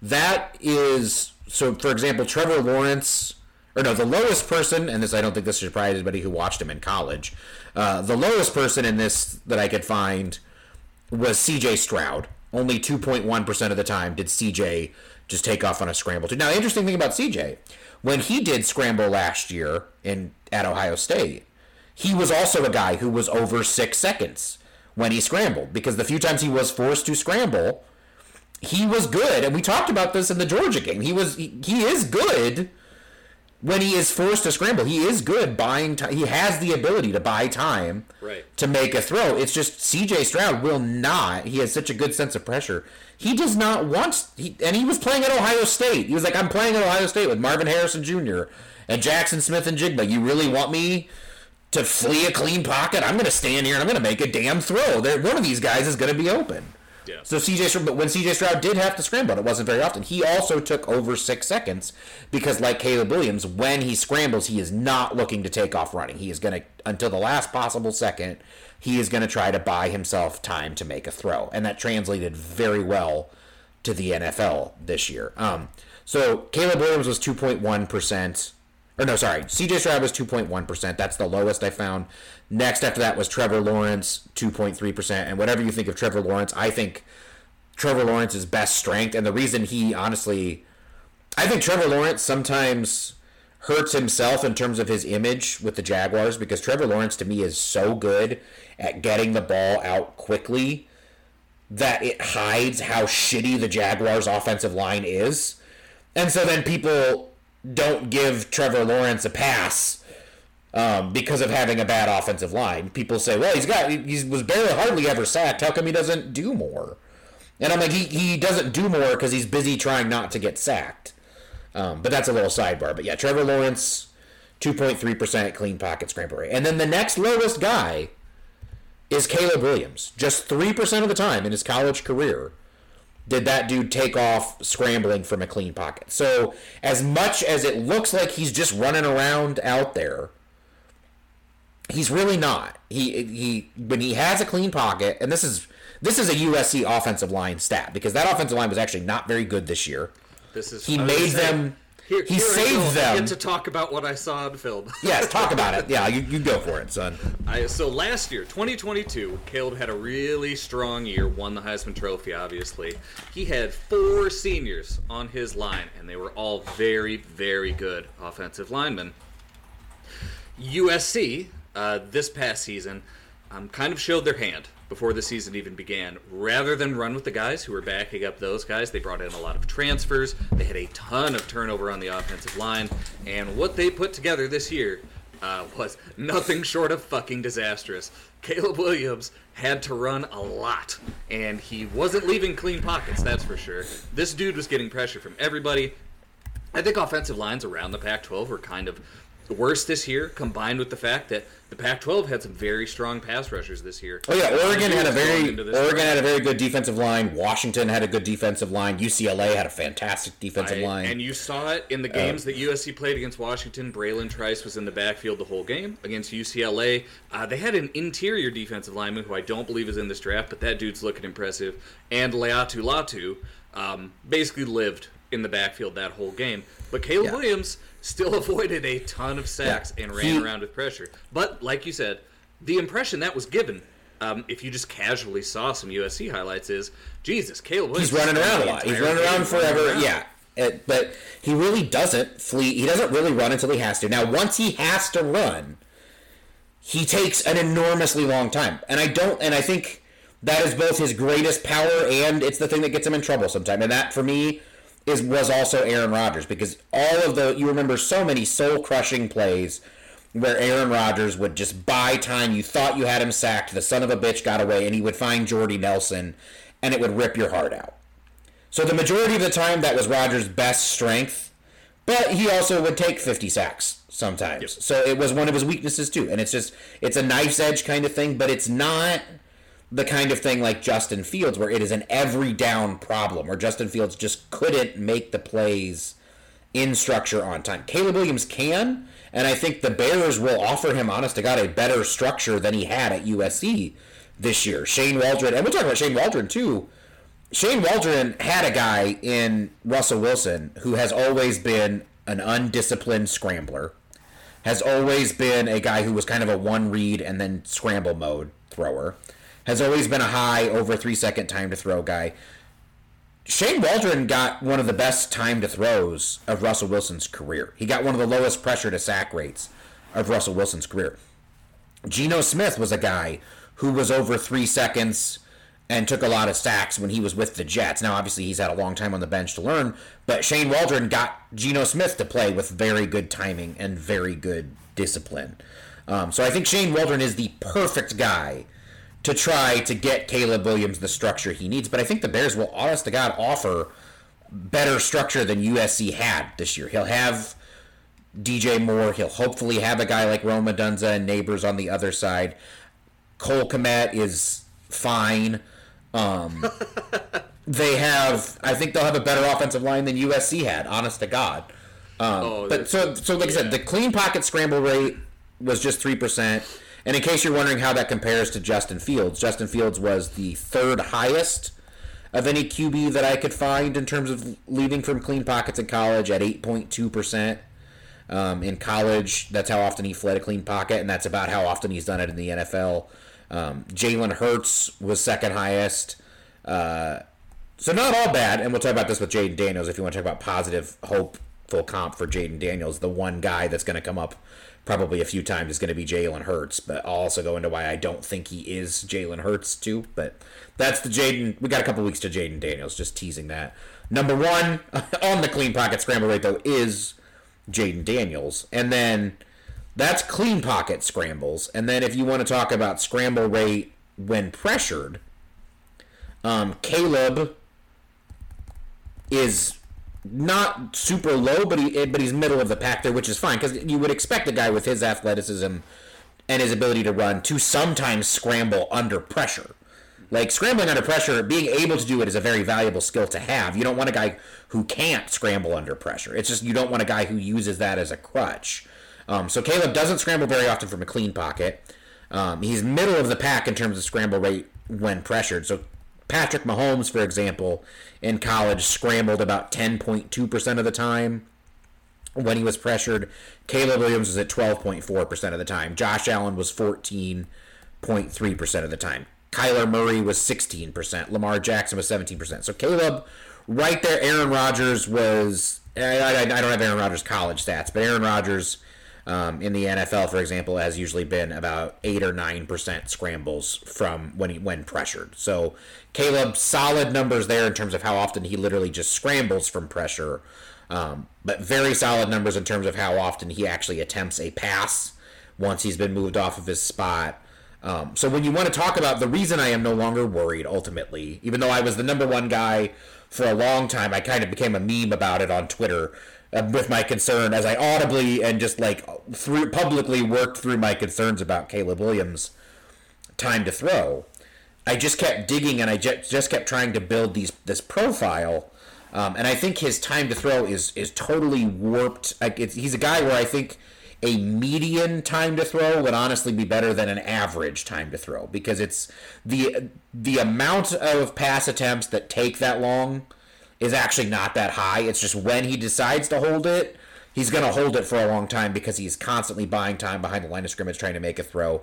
That is so for example, Trevor Lawrence or no, the lowest person, and this I don't think this is surprised anybody who watched him in college. Uh, the lowest person in this that I could find was C.J. Stroud. Only 2.1% of the time did C.J. just take off on a scramble. Now, interesting thing about C.J. When he did scramble last year in at Ohio State, he was also a guy who was over six seconds when he scrambled because the few times he was forced to scramble, he was good. And we talked about this in the Georgia game. He was he, he is good when he is forced to scramble. He is good buying time. He has the ability to buy time Right. to make a throw. It's just C.J. Stroud will not. He has such a good sense of pressure. He does not want. He, and he was playing at Ohio State. He was like, I'm playing at Ohio State with Marvin Harrison Jr. and Jaxon Smith-Njigba. You really want me to flee a clean pocket? I'm going to stand here and I'm going to make a damn throw. There, one of these guys is going to be open. So CJ but when CJ Stroud did have to scramble, it wasn't very often. He also took over six seconds because, like Caleb Williams, when he scrambles, he is not looking to take off running. He is going to until the last possible second. He is going to try to buy himself time to make a throw, and that translated very well to the NFL this year. Um, so Caleb Williams was two point one percent. Or no, sorry, CJ Stroud was 2.1%. That's the lowest I found. Next after that was Trevor Lawrence, 2.3%. And whatever you think of Trevor Lawrence, I think Trevor Lawrence's best strength, and the reason he honestly, I think Trevor Lawrence sometimes hurts himself in terms of his image with the Jaguars because Trevor Lawrence to me is so good at getting the ball out quickly that it hides how shitty the Jaguars' offensive line is. And so then people don't give Trevor Lawrence a pass um, because of having a bad offensive line. People say, "Well, he's got he was barely hardly ever sacked. How come he doesn't do more?" And I'm like, he, he doesn't do more because he's busy trying not to get sacked. Um, but that's a little sidebar. But yeah, Trevor Lawrence, 2.3% clean pocket scramble rate. And then the next lowest guy is Caleb Williams. Just 3% of the time in his college career did that dude take off scrambling from a clean pocket. So, as much as it looks like he's just running around out there, he's really not. He he when he has a clean pocket, and this is this is a USC offensive line stat because that offensive line was actually not very good this year. This is He made them. Here, he here saved. I them. get to talk about what I saw on film. Yes, talk about it. Yeah, you, you go for it, son. I, so last year, 2022, Caleb had a really strong year, won the Heisman Trophy, obviously. He had four seniors on his line, and they were all very, very good offensive linemen. USC, uh, this past season, um, kind of showed their hand before the season even began. Rather than run with the guys who were backing up those guys, they brought in a lot of transfers. They had a ton of turnover on the offensive line, and what they put together this year uh, was nothing short of fucking disastrous. Caleb Williams had to run a lot, and he wasn't leaving clean pockets, that's for sure. This dude was getting pressure from everybody. I think offensive lines around the Pac 12 were kind of worse this year, combined with the fact that the Pac 12 had some very strong pass rushers this year. Oh yeah, Oregon had a very Oregon had a very good defensive line. Washington had a good defensive line. UCLA had a fantastic defensive I- line. And you saw it in the games that USC played against Washington. Bralen Trice was in the backfield the whole game against UCLA. Uh, they had an interior defensive lineman who I don't believe is in this draft, but that dude's looking impressive. And Laiatu Latu um, basically lived in the backfield that whole game. But Caleb Yeah. Williams still avoided a ton of sacks Yeah. and ran He- around with pressure. But like you said, the impression that was given. Um, if you just casually saw some USC highlights, is Jesus, Caleb Williams. He's running around a lot. He's running around running forever. around. Yeah. It, but he really doesn't flee. He doesn't really run until he has to. Now, once he has to run, he takes an enormously long time. And I don't. And I think that is both his greatest power and it's the thing that gets him in trouble sometimes. And that for me is was also Aaron Rodgers because all of the you remember so many soul crushing plays where Aaron Rodgers would just buy time. You thought you had him sacked. The son of a bitch got away, and he would find Jordy Nelson, and it would rip your heart out. So the majority of the time, that was Rodgers' best strength, but he also would take 50 sacks sometimes. Yep. So it was one of his weaknesses too. And it's just it's a knife's edge kind of thing, but it's not the kind of thing like Justin Fields where it is an every down problem where Justin Fields just couldn't make the plays in structure on time. Caleb Williams can, and I think the Bears will offer him, honest to God, a better structure than he had at USC this year. Shane Waldron, and we'll talk about Shane Waldron too. Shane Waldron had a guy in Russell Wilson who has always been an undisciplined scrambler, has always been a guy who was kind of a one read and then scramble mode thrower, has always been a high over three second time to throw guy. Shane Waldron got one of the best time to throws of Russell Wilson's career. He got one of the lowest pressure to sack rates of Russell Wilson's career. Geno Smith was a guy who was over three seconds and took a lot of sacks when he was with the Jets. Now, obviously, he's had a long time on the bench to learn, but Shane Waldron got Geno Smith to play with very good timing and very good discipline. Um, so I think Shane Waldron is the perfect guy to try to get Caleb Williams the structure he needs. But I think the Bears will, honest to God, offer better structure than USC had this year. He'll have DJ Moore. He'll hopefully have a guy like Rome Odunze and Nabers on the other side. Cole Kmet is fine. Um, they have, I think they'll have a better offensive line than USC had. Honest to God. Oh, But so, so like I said, the clean pocket scramble rate was just three percent. And in case you're wondering how that compares to Justin Fields, Justin Fields was the third highest of any QB that I could find in terms of leaving from clean pockets in college at eight point two percent. Um, in college, that's how often he fled a clean pocket, and that's about how often he's done it in the NFL. Um, Jalen Hurts was second highest. Uh, so not all bad, and we'll talk about this with Jayden Daniels if you want to talk about positive, hopeful comp for Jayden Daniels. The one guy that's going to come up probably a few times is going to be Jalen Hurts, but I'll also go into why I don't think he is Jalen Hurts too. But that's the Jayden. We got a couple weeks to Jayden Daniels, just teasing that. Number one on the clean pocket scramble rate though is Jayden Daniels, and then that's clean pocket scrambles. And then if you want to talk about scramble rate when pressured, um, Caleb is not super low, but he but he's middle of the pack there, which is fine because you would expect a guy with his athleticism and his ability to run to sometimes scramble under pressure. Like scrambling under pressure, being able to do it is a very valuable skill to have. You don't want a guy who can't scramble under pressure. It's just you don't want a guy who uses that as a crutch. Um, so Caleb doesn't scramble very often from a clean pocket. Um, he's middle of the pack in terms of scramble rate when pressured. So Patrick Mahomes, for example, in college scrambled about 10.2% of the time when he was pressured. Caleb Williams was at 12.4% of the time. Josh Allen was 14.3% of the time. Kyler Murray was 16%. Lamar Jackson was 17%. So Caleb, right there, Aaron Rodgers was. I, I, I don't have Aaron Rodgers' college stats, but Aaron Rodgers um, in the NFL, for example, has usually been about eight or nine percent scrambles from when he when pressured. So Caleb, solid numbers there in terms of how often he literally just scrambles from pressure, um, but very solid numbers in terms of how often he actually attempts a pass once he's been moved off of his spot. Um, so when you want to talk about the reason I am no longer worried, ultimately, even though I was the number one guy for a long time, I kind of became a meme about it on Twitter uh, with my concern as I audibly and just like through publicly worked through my concerns about Caleb Williams' time to throw. I just kept digging and I just, just kept trying to build these this profile. Um, and I think his time to throw is is totally warped. Like he's a guy where I think a median time to throw would honestly be better than an average time to throw because it's the the amount of pass attempts that take that long is actually not that high. It's just when he decides to hold it, he's going to hold it for a long time because he's constantly buying time behind the line of scrimmage trying to make a throw.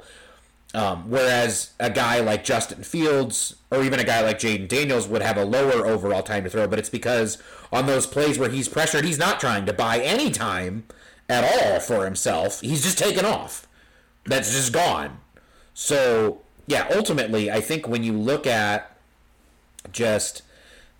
Um, whereas a guy like Justin Fields or even a guy like Jayden Daniels would have a lower overall time to throw, but it's because on those plays where he's pressured, he's not trying to buy any time at all for himself. He's just taken off. That's just gone. So, yeah, ultimately, I think when you look at just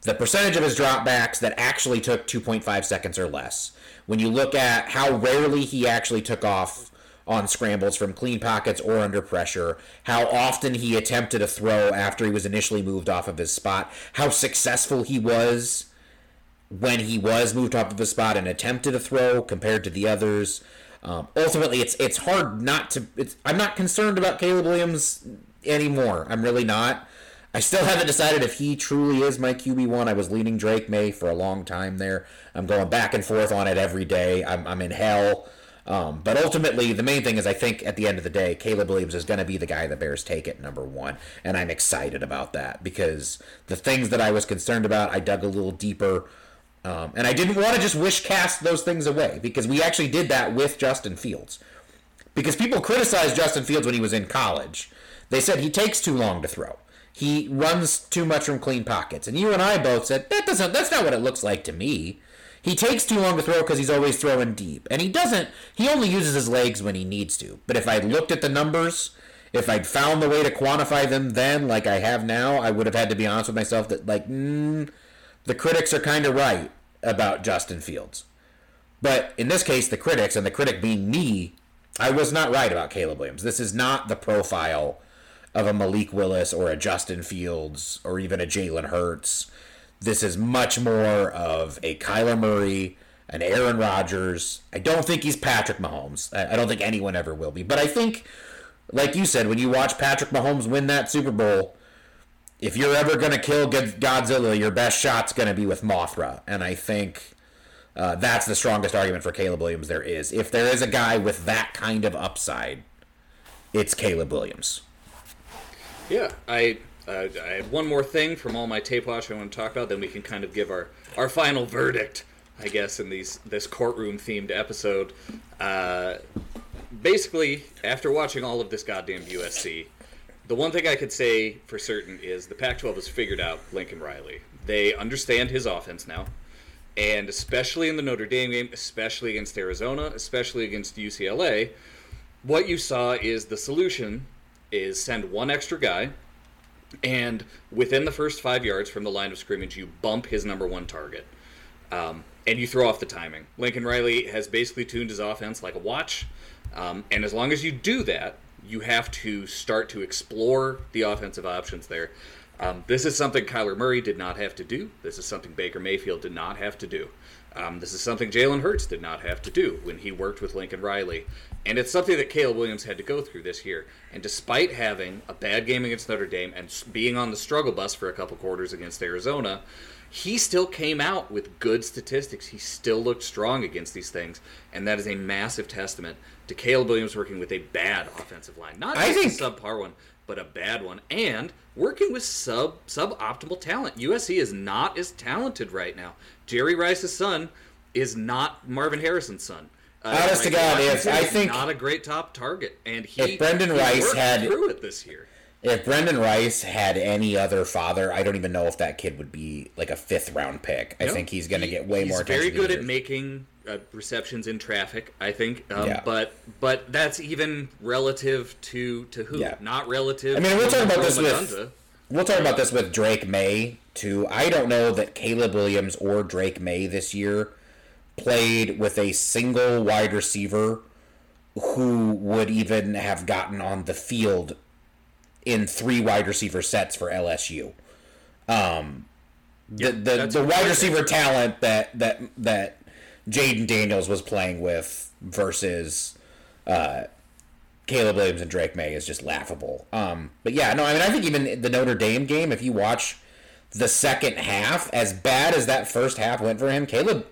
the percentage of his dropbacks that actually took 2.5 seconds or less. When you look at how rarely he actually took off on scrambles from clean pockets or under pressure, how often he attempted a throw after he was initially moved off of his spot, how successful he was when he was moved off of his spot and attempted a throw compared to the others. Um, ultimately, it's it's hard not to. I'm not concerned about Caleb Williams anymore. I'm really not. I still haven't decided if he truly is my QB1. I was leaning Drake Maye for a long time there. I'm going back and forth on it every day. I'm, I'm in hell. Um, but ultimately, the main thing is I think at the end of the day, Caleb Williams is going to be the guy the Bears take at number one. And I'm excited about that because the things that I was concerned about, I dug a little deeper. Um, and I didn't want to just wish cast those things away because we actually did that with Justin Fields. Because people criticized Justin Fields when he was in college. They said he takes too long to throw he runs too much from clean pockets. And you and I both said that doesn't that's not what it looks like to me. He takes too long to throw because he's always throwing deep. And he doesn't he only uses his legs when he needs to. But if I'd looked at the numbers, if I'd found the way to quantify them then like I have now, I would have had to be honest with myself that like mm, the critics are kind of right about Justin Fields. But in this case, the critics, and the critic being me, I was not right about Caleb Williams. This is not the profile of a Malik Willis or a Justin Fields or even a Jalen Hurts. This is much more of a Kyler Murray, an Aaron Rodgers. I don't think he's Patrick Mahomes. I don't think anyone ever will be. But I think, like you said, when you watch Patrick Mahomes win that Super Bowl, if you're ever going to kill Godzilla, your best shot's going to be with Mothra. And I think uh, that's the strongest argument for Caleb Williams there is. If there is a guy with that kind of upside, it's Caleb Williams. Yeah, I uh, I have one more thing from all my tape watch I want to talk about. Then we can kind of give our our final verdict, I guess, in these this courtroom themed episode. Uh, basically, after watching all of this goddamn USC, the one thing I could say for certain is the Pac-12 has figured out Lincoln Riley. They understand his offense now, and especially in the Notre Dame game, especially against Arizona, especially against UCLA, what you saw is the solution is send one extra guy, and within the first five yards from the line of scrimmage, you bump his number one target. Um, and you throw off the timing. Lincoln Riley has basically tuned his offense like a watch. Um, and as long as you do that, you have to start to explore the offensive options there. Um, this is something Kyler Murray did not have to do. This is something Baker Mayfield did not have to do. Um, this is something Jalen Hurts did not have to do when he worked with Lincoln Riley. And it's something that Caleb Williams had to go through this year. And despite having a bad game against Notre Dame and being on the struggle bus for a couple quarters against Arizona, he still came out with good statistics. He still looked strong against these things, and that is a massive testament to Caleb Williams working with a bad offensive line, not just I think- a subpar one, but a bad one, and working with sub suboptimal talent. USC is not as talented right now. Jerry Rice's son is not Marvin Harrison's son. Uh, Honest to God, if- I think- not a great top target, and he If Brenden he Rice had- through it this year. If Brenden Rice had any other father, I don't even know if that kid would be like a fifth round pick. I think he's going to he- get way he's more very good at making uh, receptions in traffic. I think, um, Yeah. but but that's even relative to to who, Yeah. not relative. I mean, we'll talk about this with we'll talk about this with Drake Maye too. I don't know that Caleb Williams or Drake Maye this year played with a single wide receiver who would even have gotten on the field in three wide receiver sets for LSU. Um, the Yeah, the, the wide receiver talent that that that Jayden Daniels was playing with versus uh, Caleb Williams and Drake Maye is just laughable. Um, but yeah, no, I mean, I think even the Notre Dame game, if you watch the second half, as bad as that first half went for him, Caleb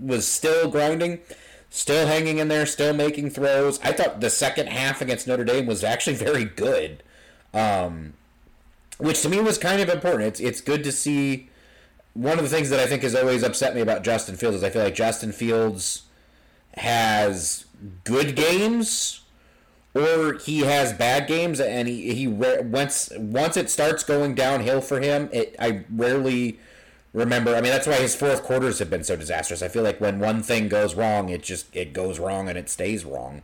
was still grinding, still hanging in there, still making throws. I thought the second half against Notre Dame was actually very good, um, which to me was kind of important. It's it's good to see. One of the things that I think has always upset me about Justin Fields is I feel like Justin Fields has good games or he has bad games and he he once once it starts going downhill for him it I rarely remember I mean that's why his fourth quarters have been so disastrous I feel like when one thing goes wrong it just it goes wrong and it stays wrong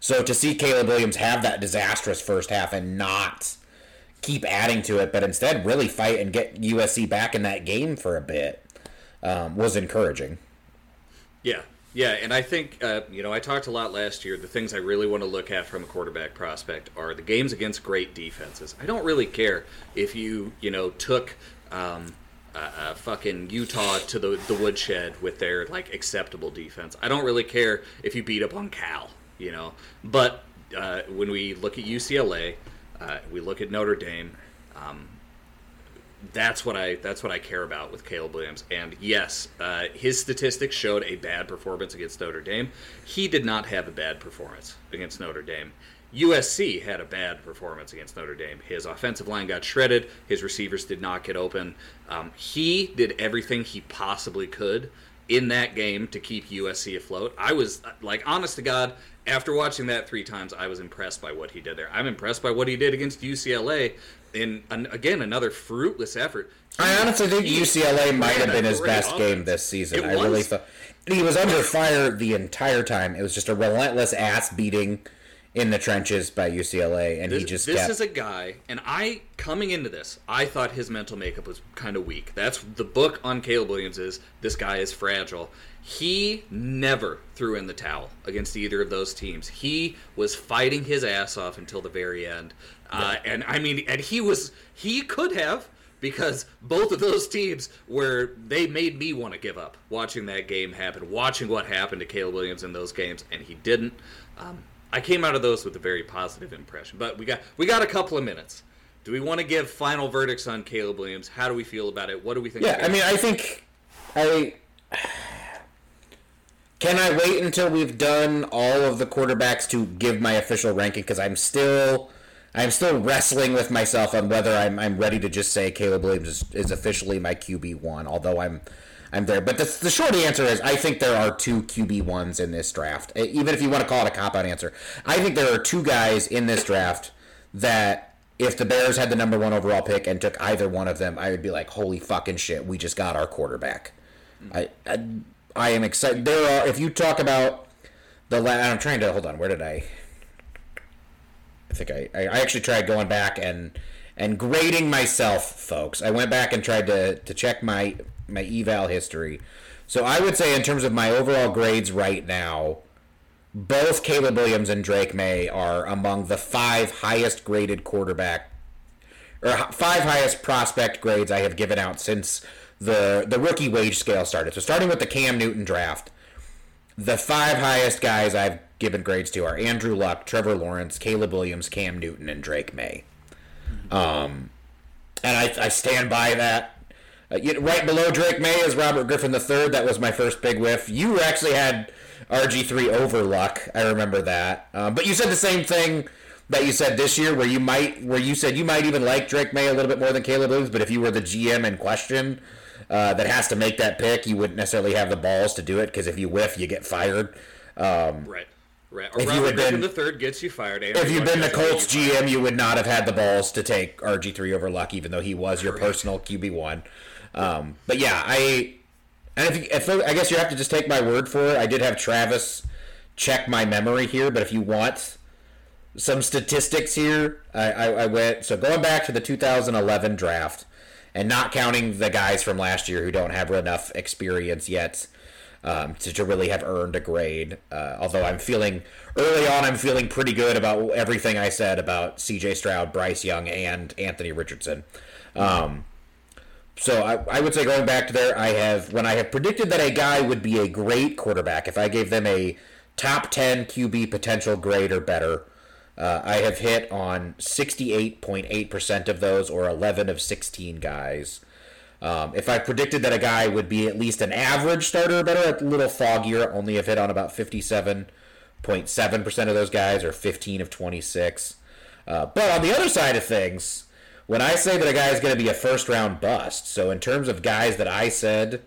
so to see Caleb Williams have that disastrous first half and not keep adding to it but instead really fight and get USC back in that game for a bit um, was encouraging Yeah, yeah, and I think uh, you know I talked a lot last year. The things I really want to look at from a quarterback prospect are the games against great defenses. I don't really care if you you know took. Um, uh, uh, fucking Utah to the the woodshed with their like acceptable defense. I don't really care if you beat up on Cal, you know. But uh, when we look at UCLA, uh, we look at Notre Dame. Um, that's what I that's what I care about with Caleb Williams. And yes, uh, his statistics showed a bad performance against Notre Dame. He did not have a bad performance against Notre Dame. USC had a bad performance against Notre Dame. His offensive line got shredded. His receivers did not get open. Um, he did everything he possibly could in that game to keep USC afloat. I was like, honest to God, after watching that three times, I was impressed by what he did there. I'm impressed by what he did against UCLA in an, again another fruitless effort. I honestly think He UCLA might have been his best game this season. It I really was. thought he was under fire the entire time. It was just a relentless ass beating in the trenches by UCLA, and This, he just this kept. is a guy, and I coming into this, I thought his mental makeup was kind of weak. That's the book on Caleb Williams is this guy is fragile. He never threw in the towel against either of those teams. He was fighting his ass off until the very end, uh, and I mean, and he was he could have because both of those teams were they made me want to give up watching that game happen, watching what happened to Caleb Williams in those games, and he didn't. Um, I came out of those with a very positive impression, but we got we got a couple of minutes. Do we want to give final verdicts on Caleb Williams? How do we feel about it? What do we think? yeah, I mean, I think I. Can I wait until we've done all of the quarterbacks to give my official ranking? Because I'm still, I'm still wrestling with myself on whether I'm, I'm ready to just say Caleb Williams is, is officially my QB one. Although I'm, I'm there. But the, the short answer is I think there are two QB ones in this draft. E- Even if you want to call it a cop out answer, I think there are two guys in this draft that if the Bears had the number one overall pick and took either one of them, I would be like, holy fucking shit, we just got our quarterback. I, I I am excited. There are if you talk about the I'm trying to hold on. Where did I? I think I I actually tried going back and and grading myself, folks. I went back and tried to to check my my eval history. So I would say in terms of my overall grades right now, both Caleb Williams and Drake Maye are among the five highest graded quarterback or five highest prospect grades I have given out since the the rookie wage scale started. So starting with the Cam Newton draft, the five highest guys I've given grades to are Andrew Luck, Trevor Lawrence, Caleb Williams, Cam Newton, and Drake Maye. Um, and I, I stand by that. Uh, right below Drake Maye is Robert Griffin III. That was my first big whiff. You actually had RG3 over Luck. I remember that. Uh, but you said the same thing that you said this year, where you might, where you said you might even like Drake Maye a little bit more than Caleb Williams. But if you were the GM in question uh, that has to make that pick, you wouldn't necessarily have the balls to do it because if you whiff, you get fired. Um, right. Right. Or if Robert you had been, the third gets you fired. Andrew if you'd been the Colts GM, you would not have had the balls to take RG three over Luck, even though he was your personal QB one. Um, but yeah, I and if, if I guess you have to just take my word for it. I did have Travis check my memory here, but if you want some statistics here, I, I, I went so going back to the 2011 draft and not counting the guys from last year who don't have enough experience yet um, to, to really have earned a grade. Uh, although I'm feeling early on, I'm feeling pretty good about everything I said about C.J. Stroud, Bryce Young, and Anthony Richardson. Um, so I, I would say going back to there, I have when I have predicted that a guy would be a great quarterback, if I gave them a top 10 QB potential grade or better, uh, I have hit on 68.8% of those, or 11 of 16 guys. Um, if I predicted that a guy would be at least an average starter or better, a little foggier, only have hit on about 57.7% of those guys, or 15 of 26. Uh, but on the other side of things, when I say that a guy is going to be a first round bust, so in terms of guys that I said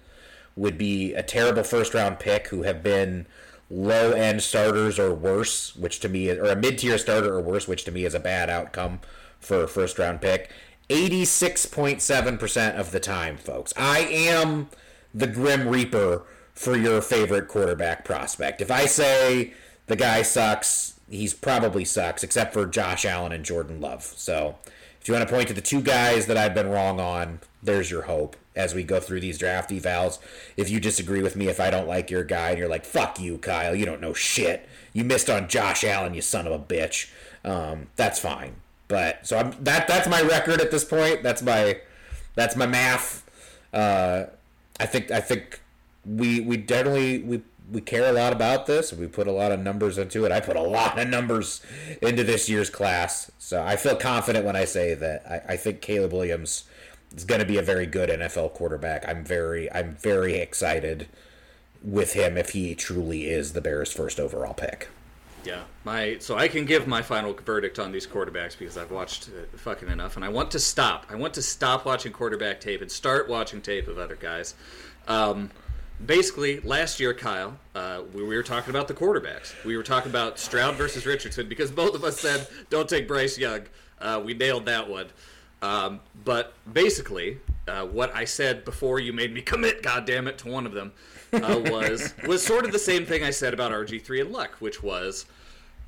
would be a terrible first round pick who have been low end starters or worse, which to me, or a mid tier starter or worse, which to me is a bad outcome for a first round pick. 86.7% of the time, folks. I am the Grim Reaper for your favorite quarterback prospect. If I say the guy sucks, he's probably sucks, except for Josh Allen and Jordan Love. So if you want to point to the two guys that I've been wrong on, there's your hope as we go through these draft evals. If you disagree with me, if I don't like your guy, and you're like, fuck you, Kyle, you don't know shit. You missed on Josh Allen, you son of a bitch. Um, that's fine. But so I'm that that's my record at this point. That's my that's my math. Uh, I think I think we we definitely we we care a lot about this. We put a lot of numbers into it. I put a lot of numbers into this year's class, so I feel confident when I say that I, I think Caleb Williams is going to be a very good NFL quarterback. I'm very I'm very excited with him if he truly is the Bears' first overall pick. Yeah, my so I can give my final verdict on these quarterbacks because I've watched uh, fucking enough, and I want to stop. I want to stop watching quarterback tape and start watching tape of other guys. Um, basically, last year, Kyle, uh, we, we, were talking about the quarterbacks. We were talking about Stroud versus Richardson because both of us said don't take Bryce Young. Uh, we nailed that one. Um, but basically, uh, what I said before you made me commit, goddamn it, to one of them uh, was was sort of the same thing I said about RG three and Luck, which was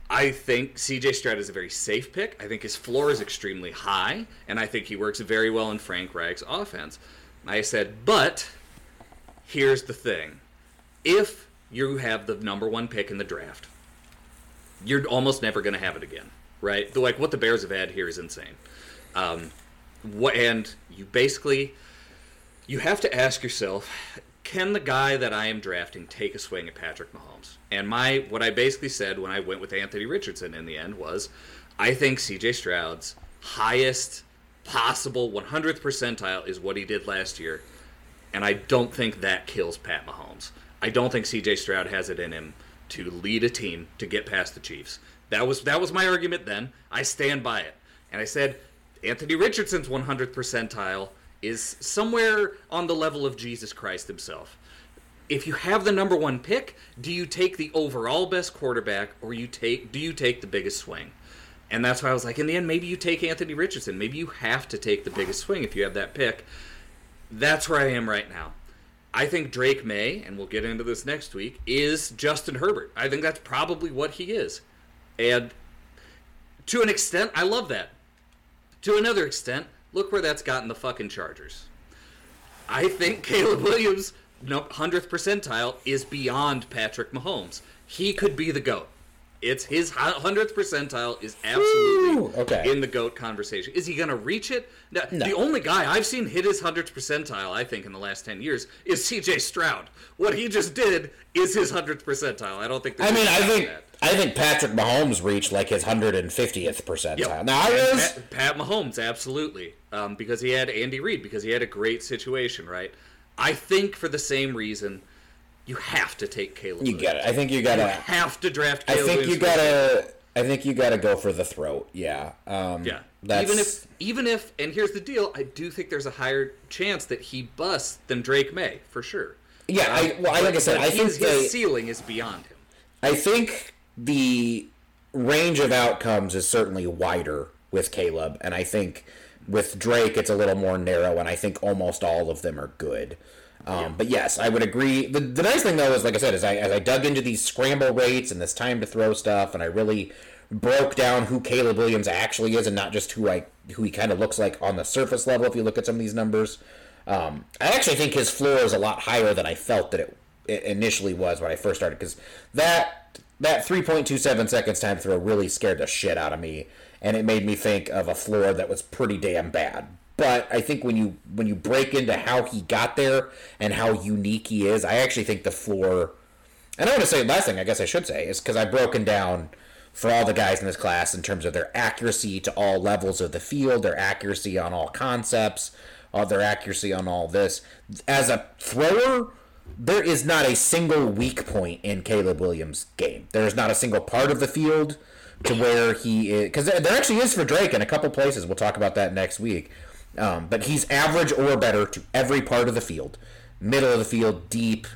I think CJ Stroud is a very safe pick. I think his floor is extremely high, and I think he works very well in Frank Reich's offense. I said, but here's the thing: if you have the number one pick in the draft, you're almost never going to have it again, right? The, like what the Bears have had here is insane. Um, what and you basically you have to ask yourself can the guy that I am drafting take a swing at Patrick Mahomes? And my what I basically said when I went with Anthony Richardson in the end was I think CJ Stroud's highest possible 100th percentile is what he did last year. And I don't think that kills Pat Mahomes. I don't think CJ Stroud has it in him to lead a team to get past the Chiefs. That was that was my argument then. I stand by it. And I said Anthony Richardson's 100th percentile is somewhere on the level of Jesus Christ himself. If you have the number one pick, do you take the overall best quarterback or you take do you take the biggest swing? And that's why I was like, in the end, maybe you take Anthony Richardson. Maybe you have to take the biggest swing if you have that pick. That's where I am right now. I think Drake Maye, and we'll get into this next week, is Justin Herbert. I think that's probably what he is. And to an extent, I love that. To another extent, Look where that's gotten the fucking Chargers. I think Caleb Williams, hundredth percentile, is beyond Patrick Mahomes. He could be the goat. It's his hundredth percentile is absolutely Okay. in the GOAT conversation. Is he going to reach it? No, No. The only guy I've seen hit his 100th percentile, I think, in the last 10 years is CJ Stroud. What he just did is his 100th percentile. I don't think I mean, I think that. I think Patrick Mahomes reached like his 150th percentile. Yep. Now I was Pat, Pat Mahomes, absolutely, um, because he had Andy Reid, because he had a great situation, right? I think for the same reason, you have to take Caleb. you Williams. get it. I think you You gotta. have to draft. Caleb I think Williams you gotta. I think you gotta go for the throat. Yeah. Um, Yeah. That's, Even if, even if, and here's the deal: I do think there's a higher chance that he busts than Drake Maye for sure. Yeah. I, well, I, like I said, I think his, they, his ceiling is beyond him. I think the range of outcomes is certainly wider with Caleb, and I think with Drake it's a little more narrow, and I think almost all of them are good. Um, But yes, I would agree. The, the nice thing though is, like I said, as I as I dug into these scramble rates and this time to throw stuff, and I really broke down who Caleb Williams actually is, and not just who I who he kind of looks like on the surface level. If you look at some of these numbers, um, I actually think his floor is a lot higher than I felt that it, it initially was when I first started because that that 3.27 seconds time to throw really scared the shit out of me, and it made me think of a floor that was pretty damn bad. But I think when you when you break into how he got there and how unique he is, I actually think the floor. And I want to say last thing I guess I should say is because I've broken down for all the guys in this class in terms of their accuracy to all levels of the field, their accuracy on all concepts, uh, their accuracy on all this. As a thrower, there is not a single weak point in Caleb Williams' game. There is not a single part of the field to where he is because there actually is for Drake in a couple places. We'll talk about that next week. Um, but he's average or better to every part of the field, middle of the field, deep,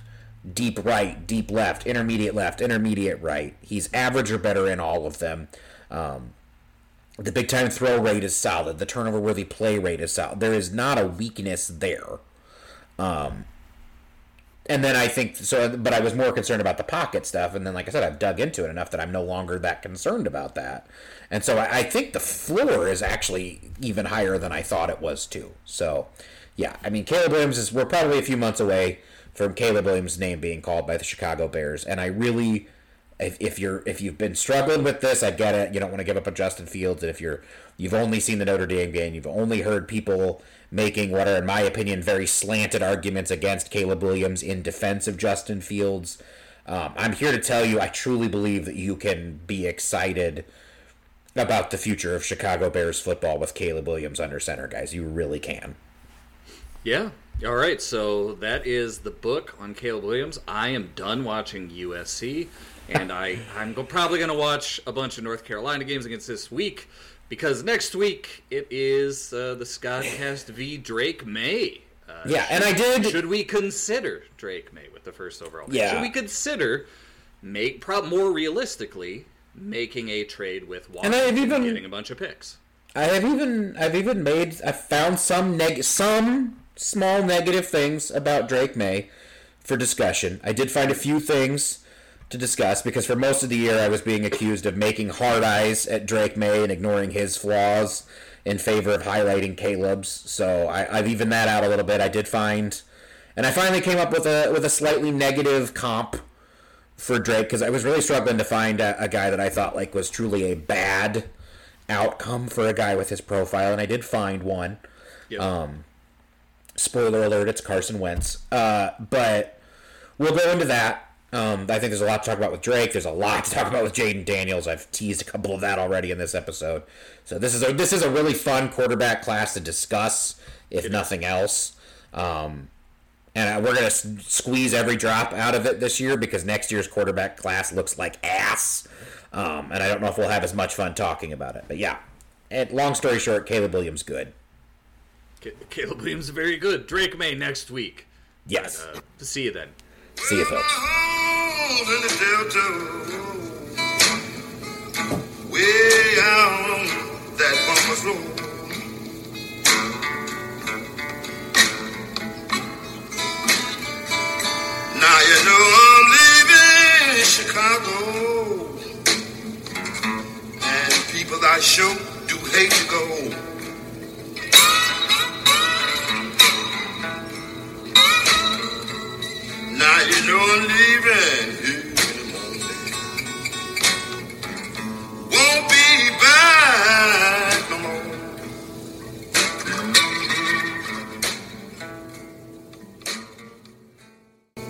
deep right, deep left, intermediate left, intermediate right. He's average or better in all of them. Um, the big time throw rate is solid. The turnover worthy play rate is solid. There is not a weakness there. Um, and then I think so, but I was more concerned about the pocket stuff. And then, like I said, I've dug into it enough that I'm no longer that concerned about that. And so I, I think the floor is actually even higher than I thought it was too. So, yeah, I mean, Caleb Williams is we're probably a few months away from Caleb Williams' name being called by the Chicago Bears, and I really if, if you're if you've been struggling with this, I get it. You don't want to give up on Justin Fields, and if you're you've only seen the Notre Dame game, you've only heard people making what are, in my opinion, very slanted arguments against Caleb Williams in defense of Justin Fields. Um, I'm here to tell you, I truly believe that you can be excited about the future of Chicago Bears football with Caleb Williams under center, guys. You really can. Yeah. All right. So that is the book on Caleb Williams. I am done watching USC, and I I'm probably going to watch a bunch of North Carolina games against this week because next week it is uh, the SKOdcast v Drake Maye. Uh, Yeah, and I did. should we consider Drake Maye with the first overall? pick? Yeah. Should we consider make prob more realistically making a trade with And I've Washington, even- getting a bunch of picks? I have even I've even made I found some neg some small negative things about Drake Maye for discussion. I did find a few things to discuss because for most of the year I was being accused of making hard eyes at Drake Maye and ignoring his flaws in favor of highlighting Caleb's. So I, I've evened that out a little bit. I did find, and I finally came up with a with a slightly negative comp for Drake because I was really struggling to find a, a guy that I thought like was truly a bad outcome for a guy with his profile, and I did find one. Yeah. Spoiler alert: it's Carson Wentz. Uh, but we'll go into that. Um, I think there's a lot to talk about with Drake. There's a lot to talk about with Jayden Daniels. I've teased a couple of that already in this episode. So this is a this is a really fun quarterback class to discuss, if nothing else. Um, and uh, we're gonna squeeze every drop out of it this year because next year's quarterback class looks like ass. Um, and I don't know if we'll have as much fun talking about it. But yeah, and long story short, Caleb Williams good. Caleb Williams very good. Drake Maye next week. Yes. Uh, see you then. See you, folks. Now you know I'm leaving Chicago. And people I sure do hate to go. Now you know I'm leaving here in the morning. Won't be back no more.